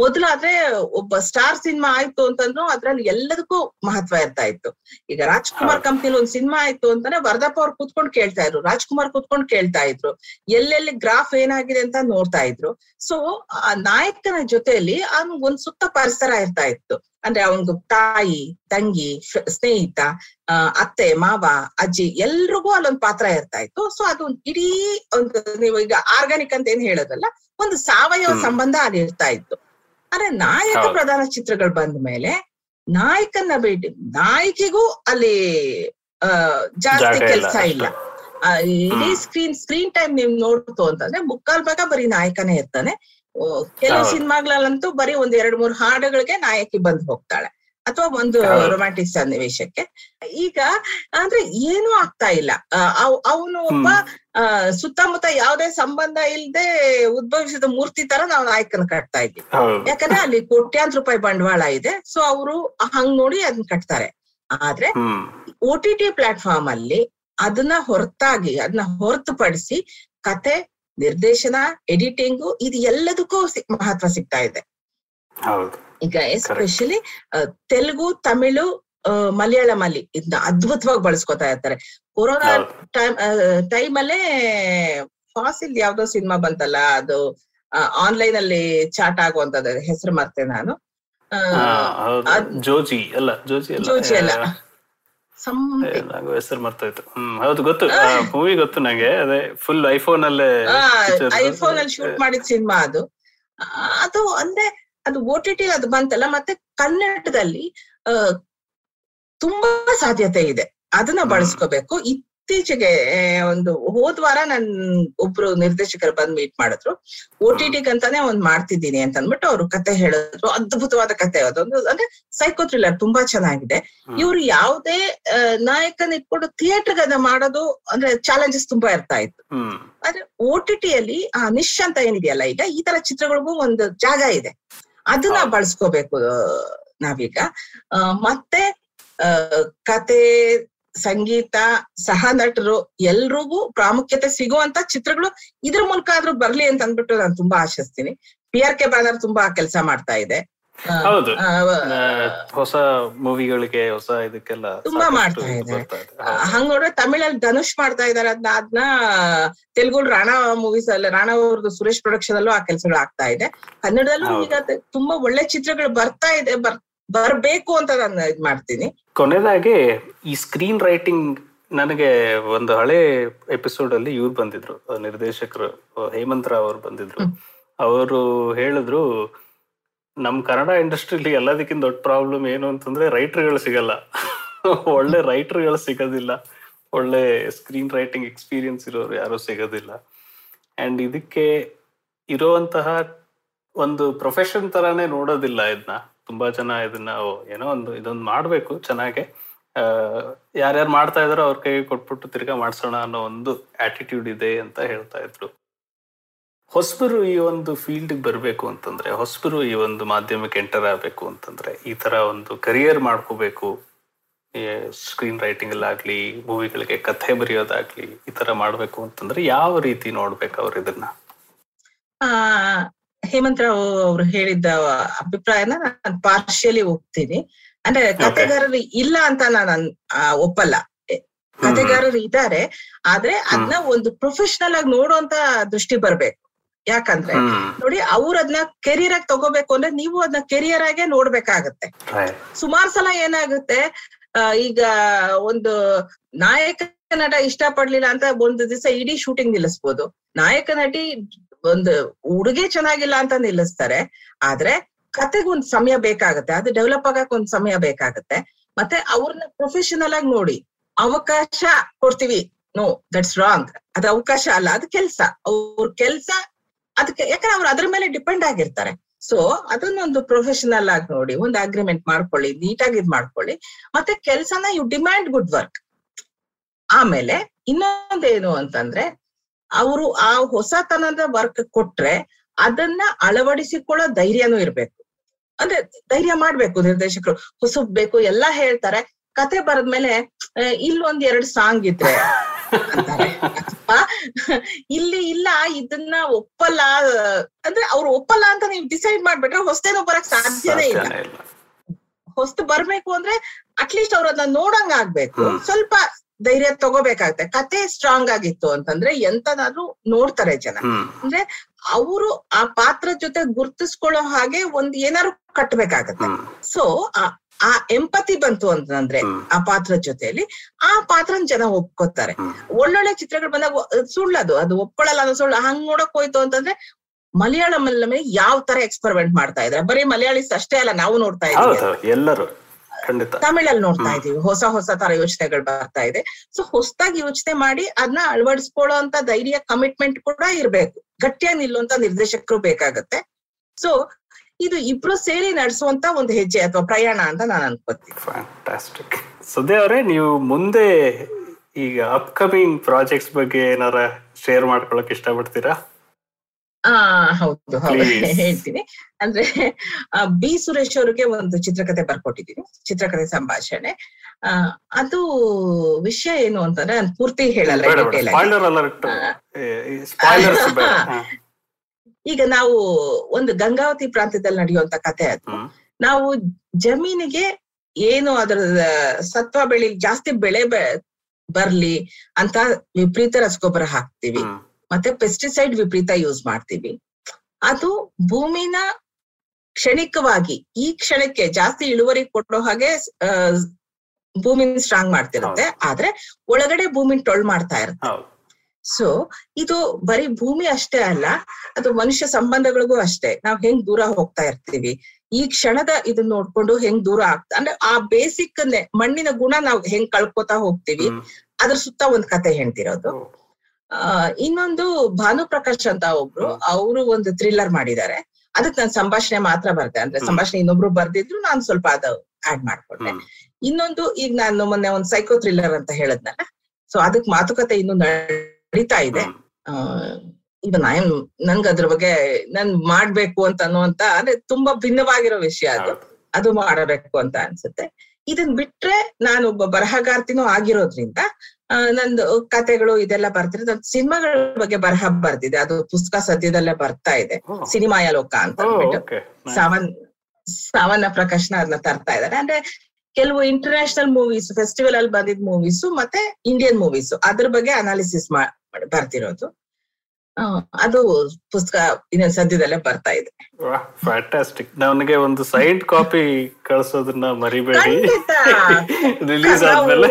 ಮೊದಲಾದ್ರೆ ಒಬ್ಬ ಸ್ಟಾರ್ ಸಿನಿಮಾ ಆಯ್ತು ಅಂತಂದ್ರು ಅದ್ರಲ್ಲಿ ಎಲ್ಲದಕ್ಕೂ ಮಹತ್ವ ಇರ್ತಾ ಇತ್ತು. ಈಗ ರಾಜ್ಕುಮಾರ್. ಕಂಪ್ನಿಲಿ ಒಂದ್ ಸಿನಿಮಾ ಆಯ್ತು ಅಂತಾನೆ ವರ್ಧಪ್ಪ ಅವ್ರು ಕೂತ್ಕೊಂಡು ಕೇಳ್ತಾ ಇದ್ರು. ರಾಜ್ಕುಮಾರ್ ಕೂತ್ಕೊಂಡು ಕೇಳ್ತಾ ಇದ್ರು. ಎಲ್ಲೆಲ್ಲಿ ಗ್ರಾಫ್ ಏನಾಗಿದೆ ಅಂತ ನೋಡ್ತಾ ಇದ್ರು. ಸೊ ಆ ನಾಯಕನ ಜೊತೆಯಲ್ಲಿ ಅವ್ನ್ ಒಂದ್ ಸುತ್ತ ಪರಿಸರ ಇರ್ತಾ ಇತ್ತು. ಅಂದ್ರೆ ಅವನ್ದು ತಾಯಿ ತಂಗಿ ಸ್ನೇಹಿತ ಆ, ಅತ್ತೆ ಮಾವ ಅಜ್ಜಿ ಎಲ್ರಿಗೂ ಅಲ್ಲೊಂದ್ ಪಾತ್ರ ಇರ್ತಾ ಇತ್ತು. ಸೊ ಅದು ಇಡೀ ಒಂದು ನೀವು ಈಗ ಆರ್ಗಾನಿಕ್ ಅಂತ ಏನ್ ಹೇಳೋದಲ್ಲ ಒಂದು ಸಾವಯವ. ಸಂಬಂಧ ಅಲ್ಲಿ ಇರ್ತಾ ಇತ್ತು. ಆದ್ರೆ ನಾಯಕ ಪ್ರಧಾನ ಚಿತ್ರಗಳು ಬಂದ ಮೇಲೆ ನಾಯಕನ ಭೇಟಿ ನಾಯಕಿಗೂ ಅಲ್ಲಿ ಜಾಸ್ತಿ ಕೆಲಸ ಇಲ್ಲ. ಆ, ಇಡೀ ಸ್ಕ್ರೀನ್ ಸ್ಕ್ರೀನ್ ಟೈಮ್ ನೀವು ನೋಡ್ತು ಅಂತಂದ್ರೆ ಮುಕ್ಕಾಲ್ ಭಾಗ ಬರೀ ನಾಯಕನೇ ಇರ್ತಾನೆ. ಕೆಲವು. ಸಿನಿಮಾಗಳಲ್ಲಂತೂ ಬರೀ ಒಂದ್ ಎರಡ್ ಮೂರ್ ಹಾಡುಗಳಿಗೆ ನಾಯಕಿ ಬಂದು ಹೋಗ್ತಾಳೆ. ಅಥವಾ ಒಂದು. ರೊಮ್ಯಾಂಟಿಕ್ ಸನ್ನಿವೇಶಕ್ಕೆ. ಈಗ ಅಂದ್ರೆ ಏನೂ ಆಗ್ತಾ ಇಲ್ಲ. ಅವನು ಒಬ್ಬ ಸುತ್ತಮುತ್ತ ಯಾವುದೇ ಸಂಬಂಧ ಇಲ್ಲದೆ ಉದ್ಭವಿಸಿದ ಮೂರ್ತಿ ತರ ನಾವು ನಾಯಕನ ಕಟ್ತಾ ಇದ್ವಿ ಯಾಕಂದ್ರೆ ಅಲ್ಲಿ ಕೋಟ್ಯಾಂತರ ರೂಪಾಯಿ ಬಂಡವಾಳ ಇದೆ. ಸೊ ಅವರು ಹಂಗ್ ನೋಡಿ ಅದನ್ನ ಕಟ್ತಾರೆ. ಆದ್ರೆ ಒ ಟಿ ಟಿ ಪ್ಲಾಟ್ಫಾರ್ಮ್ ಅಲ್ಲಿ ಅದನ್ನ ಹೊರತಾಗಿ ಅದನ್ನ ಹೊರತುಪಡಿಸಿ ಕತೆ ನಿರ್ದೇಶನ ಎಡಿಟಿಂಗು ಇದು ಎಲ್ಲದಕ್ಕೂ ಮಹತ್ವ ಸಿಗ್ತಾ ಇದೆ. ಹೌದು. ಈಗ ಎಸ್ಪೆಷಲಿ ತೆಲುಗು ತಮಿಳು ಮಲಯಾಳಂ ಅಲ್ಲಿ ಇದನ್ನ ಅದ್ಭುತವಾಗಿ ಬಳಸ್ಕೊತಾ ಇರ್ತಾರೆ. ಕೊರೋನಾ ಟೈಮ್ ಟೈಮ್ ಅಲ್ಲೇ ಫಾಸಿಲ್ ಯಾವ್ದೋ ಸಿನಿಮಾ ಬಂತಲ್ಲ ಅದು ಆನ್ಲೈನ್ ಅಲ್ಲಿ ಚಾಟ್ ಆಗುವಂತದ್ದು ಹೆಸರು ಮರ್ತೆ ನಾನು. ಜೋಜಿ ಅಲ್ಲ ಜೋಜಿ ಜೋಜಿ ಅಲ್ಲ. ಹೆಸರು ಮರ್ತೋಯ್ತು. ಹ್ಮ್ ಹೌದು ಗೊತ್ತು. ಮೂವಿ ಗೊತ್ತು ನಂಗೆ. ಅದೇ ಫುಲ್ ಐಫೋನ್ ಅಲ್ಲೇ ಐಫೋನ್ ಅಲ್ಲಿ ಶೂಟ್ ಮಾಡಿದ ಸಿನಿಮಾ ಅದು. ಅದು ಅಂದ್ರೆ ಅದು ಓ ಟಿ ಟಿ ಅದು ಬಂತಲ್ಲ ಮತ್ತೆ ಕನ್ನಡದಲ್ಲಿ ತುಂಬಾ ಸಾಧ್ಯತೆ ಇದೆ. ಅದನ್ನ. ಬಳಸ್ಕೋಬೇಕು. ಇತ್ತೀಚೆಗೆ ಒಂದು ಹೋದ್ ವಾರ ನನ್ ಒಬ್ರು ನಿರ್ದೇಶಕರು ಬಂದ್ ಮೀಟ್ ಮಾಡಿದ್ರು. ಓ ಟಿ ಟಿ ಅಂತಾನೆ ಒಂದ್ ಮಾಡ್ತಿದ್ದೀನಿ ಅಂತ ಅಂದ್ಬಿಟ್ಟು ಅವ್ರು ಕತೆ ಹೇಳಿದ್ರು. ಅದ್ಭುತವಾದ ಕತೆ ಅದೊಂದು ಅಂದ್ರೆ ಸೈಕೋ ಥ್ರಿಲ್ಲರ್ ತುಂಬಾ ಚೆನ್ನಾಗಿದೆ. ಇವ್ರು ಯಾವುದೇ ನಾಯಕನ ಇಟ್ಕೊಂಡು ಥಿಯೇಟರ್ ಅದ ಮಾಡೋದು ಅಂದ್ರೆ ಚಾಲೆಂಜಸ್ ತುಂಬಾ ಇರ್ತಾ ಇತ್ತು. ಆದ್ರೆ ಓ ಟಿ ಟಿಯಲ್ಲಿ ಆ ನಿಶ್ ಅಂತ ಏನಿದೆಯಲ್ಲ ಈಗ ಈ ತರ ಚಿತ್ರಗಳಿಗೂ ಒಂದು ಜಾಗ ಇದೆ. ಅದನ್ನ. ಬಳಸ್ಕೋಬೇಕು ನಾವೀಗ. ಮತ್ತೆ ಕತೆ ಸಂಗೀತ ಸಹ ನಟರು ಎಲ್ರಿಗೂ ಪ್ರಾಮುಖ್ಯತೆ ಸಿಗುವಂತ ಚಿತ್ರಗಳು ಇದ್ರ ಮೂಲಕ ಆದ್ರೂ ಬರ್ಲಿ ಅಂತ ಅಂದ್ಬಿಟ್ಟು ನಾನು ತುಂಬಾ ಆಶಿಸ್ತೀನಿ. ಪಿ ಆರ್ ಕೆ ಬ್ಯಾನರ್ ತುಂಬಾ ಕೆಲಸ ಮಾಡ್ತಾ ಇದೆ. ಹೌದು. ಹೊಸ ಮೂವಿಗಳಿಗೆ ಹೊಸ ಇದಕ್ಕೆಲ್ಲ ತುಂಬಾ ಮಾಡ್ತಾ ಇದು ಹಂಗ್ ನೋಡ್ರೆ ತಮಿಳಲ್ಲಿ ಧನುಷ್ ಮಾಡ್ತಾ ಇದಾರೆ ಅದನ್ನ ಅದನ್ನ ತೆಲುಗು ರಾಣಾ ಮೂವೀಸ್ ಅಲ್ಲಿ ರಾಣಾ ಅವ್ರದ್ದು ಸುರೇಶ್ ಪ್ರೊಡಕ್ಷನ್ ಅಲ್ಲೂ ಆ ಕೆಲಸಗಳು ಆಗ್ತಾ ಇದೆ. ಕನ್ನಡದಲ್ಲೂ ಈಗ ತುಂಬಾ ಒಳ್ಳೆ ಚಿತ್ರಗಳು ಬರ್ತಾ ಇದೆ ಬರ್ ಬರ್ಬೇಕು ಅಂತ ನಾನು ಇದ್ ಮಾಡ್ತೀನಿ. ಕೊನೆದಾಗಿ ಈ ಸ್ಕ್ರೀನ್ ರೈಟಿಂಗ್ ನನಗೆ ಒಂದು ಹಳೆ ಎಪಿಸೋಡ್ ಅಲ್ಲಿ ಇವ್ರು ಬಂದಿದ್ರು ನಿರ್ದೇಶಕರು ಹೇಮಂತ್ ರಾವ್ ಅವ್ರು ಬಂದಿದ್ರು. ಅವರು ಹೇಳಿದ್ರು ನಮ್ ಕನ್ನಡ ಇಂಡಸ್ಟ್ರಿಲಿ ಎಲ್ಲದಕ್ಕಿಂತ ದೊಡ್ಡ ಪ್ರಾಬ್ಲಮ್ ಏನು ಅಂತಂದ್ರೆ ರೈಟರ್ಗಳು ಸಿಗಲ್ಲ. ಒಳ್ಳೆ ರೈಟರ್ಗಳು ಸಿಗೋದಿಲ್ಲ. ಒಳ್ಳೆ ಸ್ಕ್ರೀನ್ ರೈಟಿಂಗ್ ಎಕ್ಸ್ಪೀರಿಯನ್ಸ್ ಇರೋರು ಯಾರು ಸಿಗೋದಿಲ್ಲ. ಅಂಡ್ ಇದಕ್ಕೆ ಇರುವಂತಹ ಒಂದು ಪ್ರೊಫೆಷನ್ ತರಾನೇ ನೋಡೋದಿಲ್ಲ ಇದನ್ನ ತುಂಬಾ ಜನ ಇದನ್ನ ಏನೋ ಒಂದು ಇದೊಂದು ಮಾಡ್ಬೇಕು ಚೆನ್ನಾಗೆ. ಯಾರ್ಯಾರು ಮಾಡ್ತಾ ಇದಾರೋ ಅವ್ರ ಕೈಗೆ ಕೊಟ್ಬಿಟ್ಟು ತಿರ್ಗಾ ಮಾಡ್ಸೋಣ ಅನ್ನೋ ಒಂದು ಆಟಿಟ್ಯೂಡ್ ಇದೆ ಅಂತ ಹೇಳ್ತಾ ಇದ್ರು. ಹೊಸಬರು ಈ ಒಂದು ಫೀಲ್ಡ್ ಬರಬೇಕು ಅಂತಂದ್ರೆ ಹೊಸಬರು ಈ ಒಂದು ಮಾಧ್ಯಮಕ್ಕೆ ಎಂಟರ್ ಆಗಬೇಕು ಅಂತಂದ್ರೆ ಈ ತರ ಒಂದು ಕರಿಯರ್ ಮಾಡ್ಕೋಬೇಕು. ಸ್ಕ್ರೀನ್ ರೈಟಿಂಗ್ ಅಲ್ಲಾಗ್ಲಿ ಮೂವಿಗಳಿಗೆ ಕಥೆ ಬರೆಯೋದಾಗ್ಲಿ ಈ ತರ ಮಾಡ್ಬೇಕು ಅಂತಂದ್ರೆ ಯಾವ ರೀತಿ ನೋಡ್ಬೇಕು ಅವ್ರ ಇದನ್ನ? ಆ ಹೇಮಂತ್ ರಾವ್ ಅವರು ಹೇಳಿದ್ದ ಅಭಿಪ್ರಾಯನ ನಾನು ಪಾರ್ಶಿಯಲಿ ಒಪ್ತೀನಿ. ಅಂದ್ರೆ ಕಥೆಗಾರರು ಇಲ್ಲ ಅಂತ ನಾನು ಒಪ್ಪಲ್ಲ. ಕಥೆಗಾರರು ಇದ್ದಾರೆ ಆದ್ರೆ ಅದನ್ನ ಒಂದು ಪ್ರೊಫೆಷನಲ್ ಆಗಿ ನೋಡುವಂತ ದೃಷ್ಟಿ ಬರ್ಬೇಕು. ಯಾಕಂದ್ರೆ ನೋಡಿ ಅವ್ರ ಅದನ್ನ ಕೆರಿಯರ್ ಆಗಿ ತಗೋಬೇಕು ಅಂದ್ರೆ ನೀವು ಅದನ್ನ ಕೆರಿಯರ್ ಆಗೇ ನೋಡ್ಬೇಕಾಗತ್ತೆ. ಸುಮಾರು ಸಲ ಏನಾಗುತ್ತೆ ಈಗ ಒಂದು ನಾಯಕ ನಟ ಇಷ್ಟ ಪಡ್ಲಿಲ್ಲ ಅಂತ ಒಂದು ದಿವಸ ಇಡೀ ಶೂಟಿಂಗ್ ನಿಲ್ಲಿಸ್ಬೋದು. ನಾಯಕ ನಟಿ ಒಂದು ಹುಡುಗಿ ಚೆನ್ನಾಗಿಲ್ಲ ಅಂತ ನಿಲ್ಲಿಸ್ತಾರೆ. ಆದ್ರೆ ಕತೆಗೊಂದು ಒಂದ್ ಸಮಯ ಬೇಕಾಗತ್ತೆ ಅದು ಡೆವಲಪ್ ಆಗಕ್ ಒಂದ್ ಸಮಯ ಬೇಕಾಗತ್ತೆ. ಮತ್ತೆ ಅವ್ರನ್ನ ಪ್ರೊಫೆಷನಲ್ ಆಗಿ ನೋಡಿ ಅವಕಾಶ ಕೊಡ್ತೀವಿ. ನೋ ದಟ್ಸ್ ರಾಂಗ್ ಅದು ಅವಕಾಶ ಅಲ್ಲ ಅದು ಕೆಲ್ಸ. ಅವ್ರ ಕೆಲ್ಸ ಅದಕ್ಕೆ ಯಾಕಂದ್ರೆ ಅವ್ರು ಅದ್ರ ಮೇಲೆ ಡಿಪೆಂಡ್ ಆಗಿರ್ತಾರೆ. ಸೊ ಅದನ್ನೊಂದು ಪ್ರೊಫೆಷನಲ್ ಆಗಿ ನೋಡಿ, ಒಂದು ಅಗ್ರಿಮೆಂಟ್ ಮಾಡ್ಕೊಳ್ಳಿ, ನೀಟಾಗಿ ಇದ್ ಮಾಡ್ಕೊಳ್ಳಿ. ಮತ್ತೆ ಕೆಲ್ಸನ ಯು ಡಿಮ್ಯಾಂಡ್ ಗುಡ್ ವರ್ಕ್ ಆಮೇಲೆ ಇನ್ನೊಂದೇನು ಅಂತಂದ್ರೆ, ಅವರು ಆ ಹೊಸತನದ ವರ್ಕ್ ಕೊಟ್ರೆ ಅದನ್ನ ಅಳವಡಿಸಿಕೊಳ್ಳೋ ಧೈರ್ಯನೂ ಇರ್ಬೇಕು. ಅಂದ್ರೆ ಧೈರ್ಯ ಮಾಡ್ಬೇಕು ನಿರ್ದೇಶಕರು. ಹೊಸಬ್ ಬೇಕು, ಎಲ್ಲಾ ಹೇಳ್ತಾರೆ. ಕತೆ ಬರದ್ಮೇಲೆ ಇಲ್ಲೊಂದ್ ಎರಡು ಸಾಂಗ್ ಇದ್ರೆ ಇಲ್ಲಿ ಇಲ್ಲ ಇದನ್ನ ಒಪ್ಪಲ್ಲ ಅಂದ್ರೆ ಅವ್ರು ಒಪ್ಪಲ್ಲ ಅಂತ ನೀವು ಡಿಸೈಡ್ ಮಾಡ್ಬಿಟ್ರೆ ಹೊಸ್ತೇನೋ ಬರಕ್ ಸಾಧ್ಯನೇ ಇಲ್ಲ. ಹೊಸ್ತು ಬರ್ಬೇಕು ಅಂದ್ರೆ ಅಟ್ಲೀಸ್ಟ್ ಅವ್ರ ಅದನ್ನ ನೋಡಂಗ್ ಆಗ್ಬೇಕು. ಸ್ವಲ್ಪ ಧೈರ್ಯ ತಗೋಬೇಕಾಗತ್ತೆ. ಕತೆ ಸ್ಟ್ರಾಂಗ್ ಆಗಿತ್ತು ಅಂತಂದ್ರೆ ಎಂತನಾದ್ರೂ ನೋಡ್ತಾರೆ ಜನ. ಅಂದ್ರೆ ಅವರು ಆ ಪಾತ್ರ ಜೊತೆ ಗುರ್ತಿಸ್ಕೊಳ್ಳೋ ಹಾಗೆ ಒಂದ್ ಏನಾದ್ರು ಕಟ್ಬೇಕಾಗತ್ತೆ. ಸೊ ಆ ಎಂಪತಿ ಬಂತು ಅಂತಂದ್ರೆ ಆ ಪಾತ್ರ ಜೊತೆಯಲ್ಲಿ ಆ ಪಾತ್ರನ್ ಜನ ಒಪ್ಕೋತಾರೆ. ಒಳ್ಳೊಳ್ಳೆ ಚಿತ್ರಗಳು ಬಂದಾಗ ಸುಳ್ಳು ಸುಳ್ಳದು ಅದು ಒಪ್ಕೊಳ್ಳಲ್ಲ ಅನ್ನೋ ಸುಳ್ಳು. ಹಂಗ್ ನೋಡಕ್ ಹೋಯ್ತು ಅಂತಂದ್ರೆ ಮಲಯಾಳಂ ಮೇಲೆ ಯಾವ ತರ ಎಕ್ಸ್ಪರಿಮೆಂಟ್ ಮಾಡ್ತಾ ಇದ್ರೆ ಬರೀ ಮಲಯಾಳಿಸ್ ಅಷ್ಟೇ ಅಲ್ಲ ನಾವು ನೋಡ್ತಾ ಇದ್ದೀವಿ. ಎಲ್ಲರೂ. ತಮಿಳಲ್ಲಿ ನೋಡ್ತಾ. ಇದೀವಿ ಹೊಸ ಹೊಸ ತರ ಯೋಚನೆಗಳು ಬರ್ತಾ ಇದೆ. ಸೊ ಹೊಸದಾಗಿ ಯೋಚನೆ ಮಾಡಿ ಅದನ್ನ ಅಳವಡಿಸ್ಕೊಳ್ಳೋ ಅಂತ ಧೈರ್ಯ ಕಮಿಟ್ಮೆಂಟ್ ಕೂಡ ಇರ್ಬೇಕು. ಗಟ್ಟಿಯಾಗಿ ನಿಲ್ಲುವಂತ ನಿರ್ದೇಶಕರು ಬೇಕಾಗತ್ತೆ. ಸೊ ಇದು ಇಬ್ರು ಸೇರಿ ನಡೆಸುವಂತ ಒಂದು ಹೆಜ್ಜೆ ಅಥವಾ ಪ್ರಯಾಣ ಅಂತ ನಾನು ಅನ್ಕೋತೀನಿ. ಫ್ಯಾಂಟಾಸ್ಟಿಕ್ ಸುದ್ದಿ ಅವರೇ ನೀವು ಮುಂದೆ ಈಗ ಅಪ್ಕಮಿಂಗ್ ಪ್ರಾಜೆಕ್ಟ್ಸ್ ಬಗ್ಗೆ ಏನಾರ ಶೇರ್ ಮಾಡ್ಕೊಳಕ್ ಇಷ್ಟಪಡ್ತೀರಾ? ಆ ಹೌದು ಹೌದು. ಹೇಳ್ತೀನಿ. ಅಂದ್ರೆ ಬಿ ಸುರೇಶ್ ಅವ್ರಿಗೆ ಒಂದು ಚಿತ್ರಕಥೆ ಬರ್ಕೊಟ್ಟಿದ್ದೀನಿ. ಚಿತ್ರಕಥೆ ಸಂಭಾಷಣೆ. ಅದು ವಿಷಯ ಏನು ಅಂತಂದ್ರೆ ನಾನು ಪೂರ್ತಿ ಹೇಳಲ್ಲ ಈಗ ನಾವು ಒಂದು ಗಂಗಾವತಿ ಪ್ರಾಂತ್ಯದಲ್ಲಿ ನಡೆಯುವಂತ ಕತೆ ಅದು. ನಾವು ಜಮೀನಿಗೆ ಏನು ಅದರ ಸತ್ವ ಬೆಳಿ ಜಾಸ್ತಿ ಬೆಳೆ ಬರ್ಲಿ ಅಂತ ವಿಪರೀತ ರಸಗೊಬ್ಬರ ಹಾಕ್ತಿವಿ. ಮತ್ತೆ ಪೆಸ್ಟಿಸೈಡ್ ವಿಪರೀತ ಯೂಸ್ ಮಾಡ್ತೀವಿ. ಅದು ಭೂಮಿನ ಕ್ಷಣಿಕವಾಗಿ ಈ ಕ್ಷಣಕ್ಕೆ ಜಾಸ್ತಿ ಇಳುವರಿ ಕೊಡೋ ಹಾಗೆ ಭೂಮಿನ ಸ್ಟ್ರಾಂಗ್ ಮಾಡ್ತಿರುತ್ತೆ. ಆದ್ರೆ ಒಳಗಡೆ ಭೂಮಿನ ಟೊಳ್ ಮಾಡ್ತಾ ಇರುತ್ತೆ. ಸೊ ಇದು ಬರೀ ಭೂಮಿ ಅಷ್ಟೇ ಅಲ್ಲ ಅದು ಮನುಷ್ಯ ಸಂಬಂಧಗಳಿಗೂ ಅಷ್ಟೇ. ನಾವ್ ಹೆಂಗ್ ದೂರ ಹೋಗ್ತಾ ಇರ್ತೀವಿ? ಈ ಕ್ಷಣದ ಇದನ್ನ ನೋಡ್ಕೊಂಡು ಹೆಂಗ್ ದೂರ ಆಗ್ತಾ ಅಂದ್ರೆ ಆ ಬೇಸಿಕ್ ಮಣ್ಣಿನ ಗುಣ ನಾವ್ ಹೆಂಗ್ ಕಳ್ಕೊತಾ ಹೋಗ್ತೀವಿ. ಅದ್ರ ಸುತ್ತ ಒಂದ್ ಕತೆ ಹೇಳ್ತಿರೋದು. ಆ ಇನ್ನೊಂದು ಭಾನು ಪ್ರಕಾಶ್ ಅಂತ ಒಬ್ರು ಅವರು ಒಂದು ಥ್ರಿಲ್ಲರ್ ಮಾಡಿದ್ದಾರೆ. ಅದಕ್ಕೆ ನಾನು ಸಂಭಾಷಣೆ ಮಾತ್ರ ಬರ್ದೆ ಅಂದ್ರೆ ಸಂಭಾಷಣೆ ಇನ್ನೊಬ್ರು ಬರ್ದಿದ್ರು ನಾನು ಸ್ವಲ್ಪ ಅದ ಆಡ್ ಮಾಡ್ಕೊಂಡೆ. ಇನ್ನೊಂದು ಈಗ ನಾನು ಮೊನ್ನೆ ಒಂದು ಸೈಕೋ ಥ್ರಿಲ್ಲರ್ ಅಂತ ಹೇಳದ್ನಲ್ಲ ಸೊ ಅದಕ್ ಮಾತುಕತೆ ಇನ್ನು ನಡೀತಾ ಇದೆ. ಇದು ನಾನು ನನ್ಗ ಅದ್ರ ಬಗ್ಗೆ ನನ್ ಮಾಡ್ಬೇಕು ಅಂತ ಅನ್ನುವಂತ ಅಂದ್ರೆ ತುಂಬಾ ಭಿನ್ನವಾಗಿರೋ ವಿಷಯ ಅದು. ಅದು ಮಾಡಬೇಕು ಅಂತ ಅನ್ಸುತ್ತೆ. ಇದನ್ ಬಿಟ್ರೆ ನಾನು ಒಬ್ಬ ಬರಹಗಾರ್ತಿನೂ ಆಗಿರೋದ್ರಿಂದ ನಂದು ಕತೆಗಳು ಇದೆಲ್ಲ ಬರ್ತಿರೋದು. ನಾನು ಸಿನಿಮಾಗಳ ಬಗ್ಗೆ ಬರಹ ಬರ್ತಿದೆ ಅದು ಪುಸ್ತಕ ಸದ್ಯದಲ್ಲೇ ಬರ್ತಾ ಇದೆ. ಸಿನಿಮಾಯ ಲೋಕ ಅಂತ ಸಾಮಾನ್ ಸಾಮಾನ್ಯ ಪ್ರಕಾಶನ ಸಾವನ್ ಸಾವನ್ನ ಪ್ರಕಾಶ್ನ ಅದನ್ನ ತರ್ತಾ ಇದ್ದಾರೆ. ಅಂದ್ರೆ ಕೆಲವು ಇಂಟರ್ನ್ಯಾಷನಲ್ ಮೂವೀಸ್ ಫೆಸ್ಟಿವಲ್ ಅಲ್ಲಿ ಬಂದಿದ್ ಮೂವೀಸ್ ಮತ್ತೆ ಇಂಡಿಯನ್ ಮೂವೀಸ್ ಅದ್ರ ಬಗ್ಗೆ ಅನಾಲಿಸಿಸ್ ಬರ್ತಿರೋದು. ಅದು ಪುಸ್ತಕ ಇನ್ನೊಂದ್ ಸದ್ಯದಲ್ಲೇ ಬರ್ತಾ ಇದೆ. ಫ್ಯಾಂಟಾಸ್ಟಿಕ್ ನನಗೆ ಒಂದು ಸೈಡ್ ಕಾಪಿ ಕಳ್ಸೋದನ್ನ ಮರಿಬೇಡಿ. ರಿಲೀಸ್ ಆದ್ಮೇಲೆ.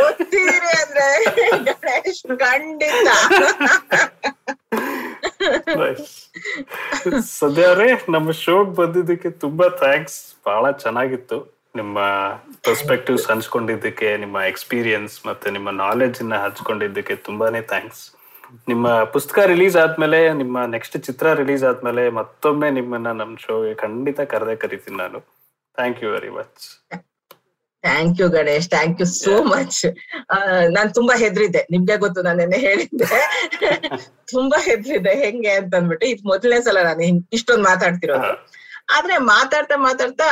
ಅಂದ್ರೆ ಖಂಡಿತ. ಸದ್ಯ ಅವ್ರೆ ನಮ್ಮ ಶೋಗ್ ಬಂದಿದ್ದಕ್ಕೆ ತುಂಬಾ ಥ್ಯಾಂಕ್ಸ್ ಬಹಳ ಚೆನ್ನಾಗಿತ್ತು. ನಿಮ್ಮ ಪರ್ಸ್ಪೆಕ್ಟಿವ್ಸ್ ಹಂಚ್ಕೊಂಡಿದ್ದಕ್ಕೆ ನಿಮ್ಮ ಎಕ್ಸ್ಪೀರಿಯನ್ಸ್ ಮತ್ತೆ ನಿಮ್ಮ ನಾಲೆಜ್ ಇನ್ನ ಹಂಚ್ಕೊಂಡಿದ್ದಕ್ಕೆ ತುಂಬಾನೇ ಥ್ಯಾಂಕ್ಸ್ ನಿಮ್ಮ ಪುಸ್ತಕ ರಿಲೀಸ್ ಆದ್ಮೇಲೆ ನಿಮ್ಮ ನೆಕ್ಸ್ಟ್ ಚಿತ್ರ ರಿಲೀಸ್ ಆದ್ಮೇಲೆ ಮತ್ತೊಮ್ಮೆ ನಿಮ್ಮನ್ನ ನಮ್ಮ ಶೋಗೆ ಖಂಡಿತ ಕರೆದೇ ಕರಿತೀನಿ ನಾನು. Thank you very much thank you Ganesh thank you so much ನಾನ್ ತುಂಬಾ ಹೆದ್ರಿದ್ದೆ. ನಿಮ್ಗೆ ಗೊತ್ತು ನಾನು ನಿನ್ನೆ ಹೇಳಿದ್ದೆ. ತುಂಬಾ ಹೆದ್ರಿದ್ದೆ. ಹೆಂಗೆ ಅಂತ ಅಂದ್ಬಿಟ್ಟು ಇದು ಮೊದಲನೇ ಸಲ ನಾನು ಇಷ್ಟೊಂದು ಮಾತಾಡ್ತಿರೋದು. ಆದ್ರೆ ಮಾತಾಡ್ತಾ ಮಾತಾಡ್ತಾ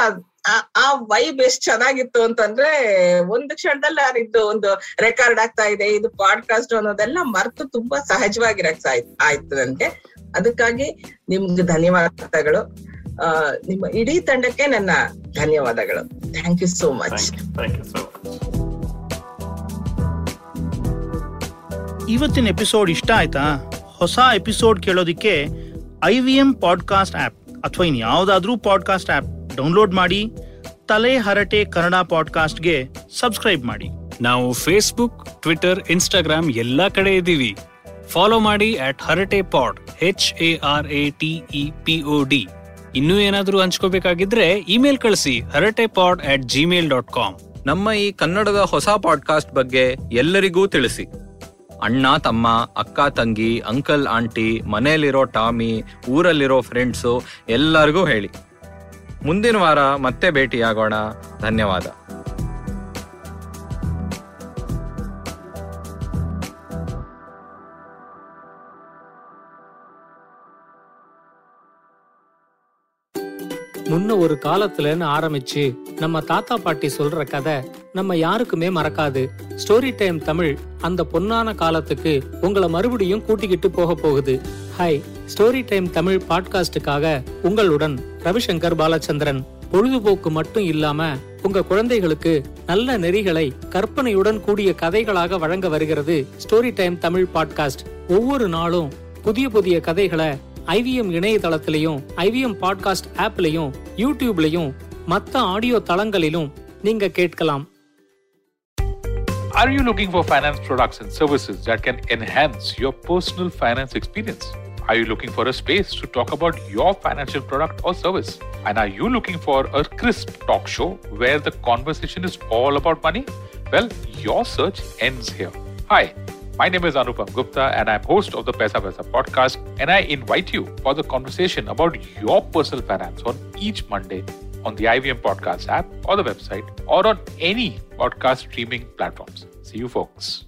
ಆ- ಆ ವೈಬ್ ಎಷ್ಟ್ ಚೆನ್ನಾಗಿತ್ತು ಅಂತಂದ್ರೆ ಒಂದು ಕ್ಷಣದಲ್ಲಿ ಇದು ಒಂದು ರೆಕಾರ್ಡ್ ಆಗ್ತಾ ಇದೆ ಇದು ಪಾಡ್ಕಾಸ್ಟ್ ಅನ್ನೋದೆಲ್ಲ ಮರ್ತು ತುಂಬಾ ಸಹಜವಾಗಿರಕ್ ಆಯ್ತು ನನ್ಗೆ ಅದಕ್ಕಾಗಿ ನಿಮ್ಗೆ ಧನ್ಯವಾದಗಳು. ಆ, ನಿಮ್ಮ ಇಡೀ ತಂಡಕ್ಕೆ ನನ್ನ ಧನ್ಯವಾದಗಳು. Thank you so much thank you so much ಇವತ್ತಿನ ಎಪಿಸೋಡ್ ಇಷ್ಟ ಆಯ್ತಾ? ಹೊಸ episode ಕೇಳೋದಿಕ್ಕೆ I V M podcast app ಅಥವಾ ಇನ್ ಯಾವುದಾದ್ರೂ ಪಾಡ್ಕಾಸ್ಟ್ ಆ್ಯಪ್ ಡೌನ್ಲೋಡ್ ಮಾಡಿ ತಲೆ ಹರಟೆ ಕನ್ನಡ ಪಾಡ್ಕಾಸ್ಟ್ಗೆ ಸಬ್ಸ್ಕ್ರೈಬ್ ಮಾಡಿ. ನಾವು ಫೇಸ್ಬುಕ್ ಟ್ವಿಟರ್ ಇನ್ಸ್ಟಾಗ್ರಾಮ್ ಎಲ್ಲಾ ಕಡೆ ಇದ್ದೀವಿ. ಫಾಲೋ ಮಾಡಿ at Harate pod H A R A T E P O D ಇನ್ನೂ ಏನಾದರೂ ಹಂಚ್ಕೋಬೇಕಾಗಿದ್ರೆ ಇಮೇಲ್ ಕಳಿಸಿ Harate pod at Gmail dot com ನಮ್ಮ ಈ ಕನ್ನಡದ ಹೊಸ ಪಾಡ್ಕಾಸ್ಟ್ ಬಗ್ಗೆ ಎಲ್ಲರಿಗೂ ತಿಳಿಸಿ. ಅಣ್ಣ ತಮ್ಮ ಅಕ್ಕ ತಂಗಿ ಅಂಕಲ್ ಆಂಟಿ ಮನೆಯಲ್ಲಿರೋ ಟಾಮಿ ಊರಲ್ಲಿರೋ ಫ್ರೆಂಡ್ಸು ಎಲ್ಲರಿಗೂ ಹೇಳಿ. ಮುಂದಿನ ವಾರ ಮತ್ತೆ ಭೇಟಿಯಾಗೋಣ ಧನ್ಯವಾದ முன்ன ஒரு காலத்துலன்னு ஆரம்பிச்சு நம்ம தாத்தா பாட்டி சொல்ற கதை நம்ம யாருக்குமே மறக்காது ஸ்டோரி டைம் தமிழ் அந்த பொன்னான காலத்துக்கு உங்களை மறுபடியும் கூட்டிக்கிட்டு போக போகுது ஹாய் ஸ்டோரி டைம் தமிழ் பாட்காஸ்டுக்காக உங்களுடன் ரவிசங்கர் பாலச்சந்திரன். பொழுதுபோக்கு மட்டும் இல்லாம உங்க குழந்தைகளுக்கு நல்ல நெறிகளை கற்பனையுடன் கூடிய கதைகளாக வழங்க வருகிறது ஸ்டோரி டைம் தமிழ் பாட்காஸ்ட் ஒவ்வொரு நாளும் புதிய புதிய கதைகளை ஐவிஎம் இணையதளத்திலையும் ஐவிஎம் பாட்காஸ்ட் ஆப்லையும் யூடியூப்லையும் மத்த ஆடியோ தளங்களிலும் நீங்க கேட்கலாம். Are you looking for finance products and services that can enhance your personal finance experience? Are you looking for a space to talk about your financial product or service? And are you looking for a crisp talk show where the conversation is all about money? Well, your search ends here. Hi, my name is Anupam Gupta and I'm host of the Pesa Pesa podcast and I invite you for the conversation about your personal finance on each Monday on the IVM podcast app or the website or on any podcast streaming platforms. See you folks.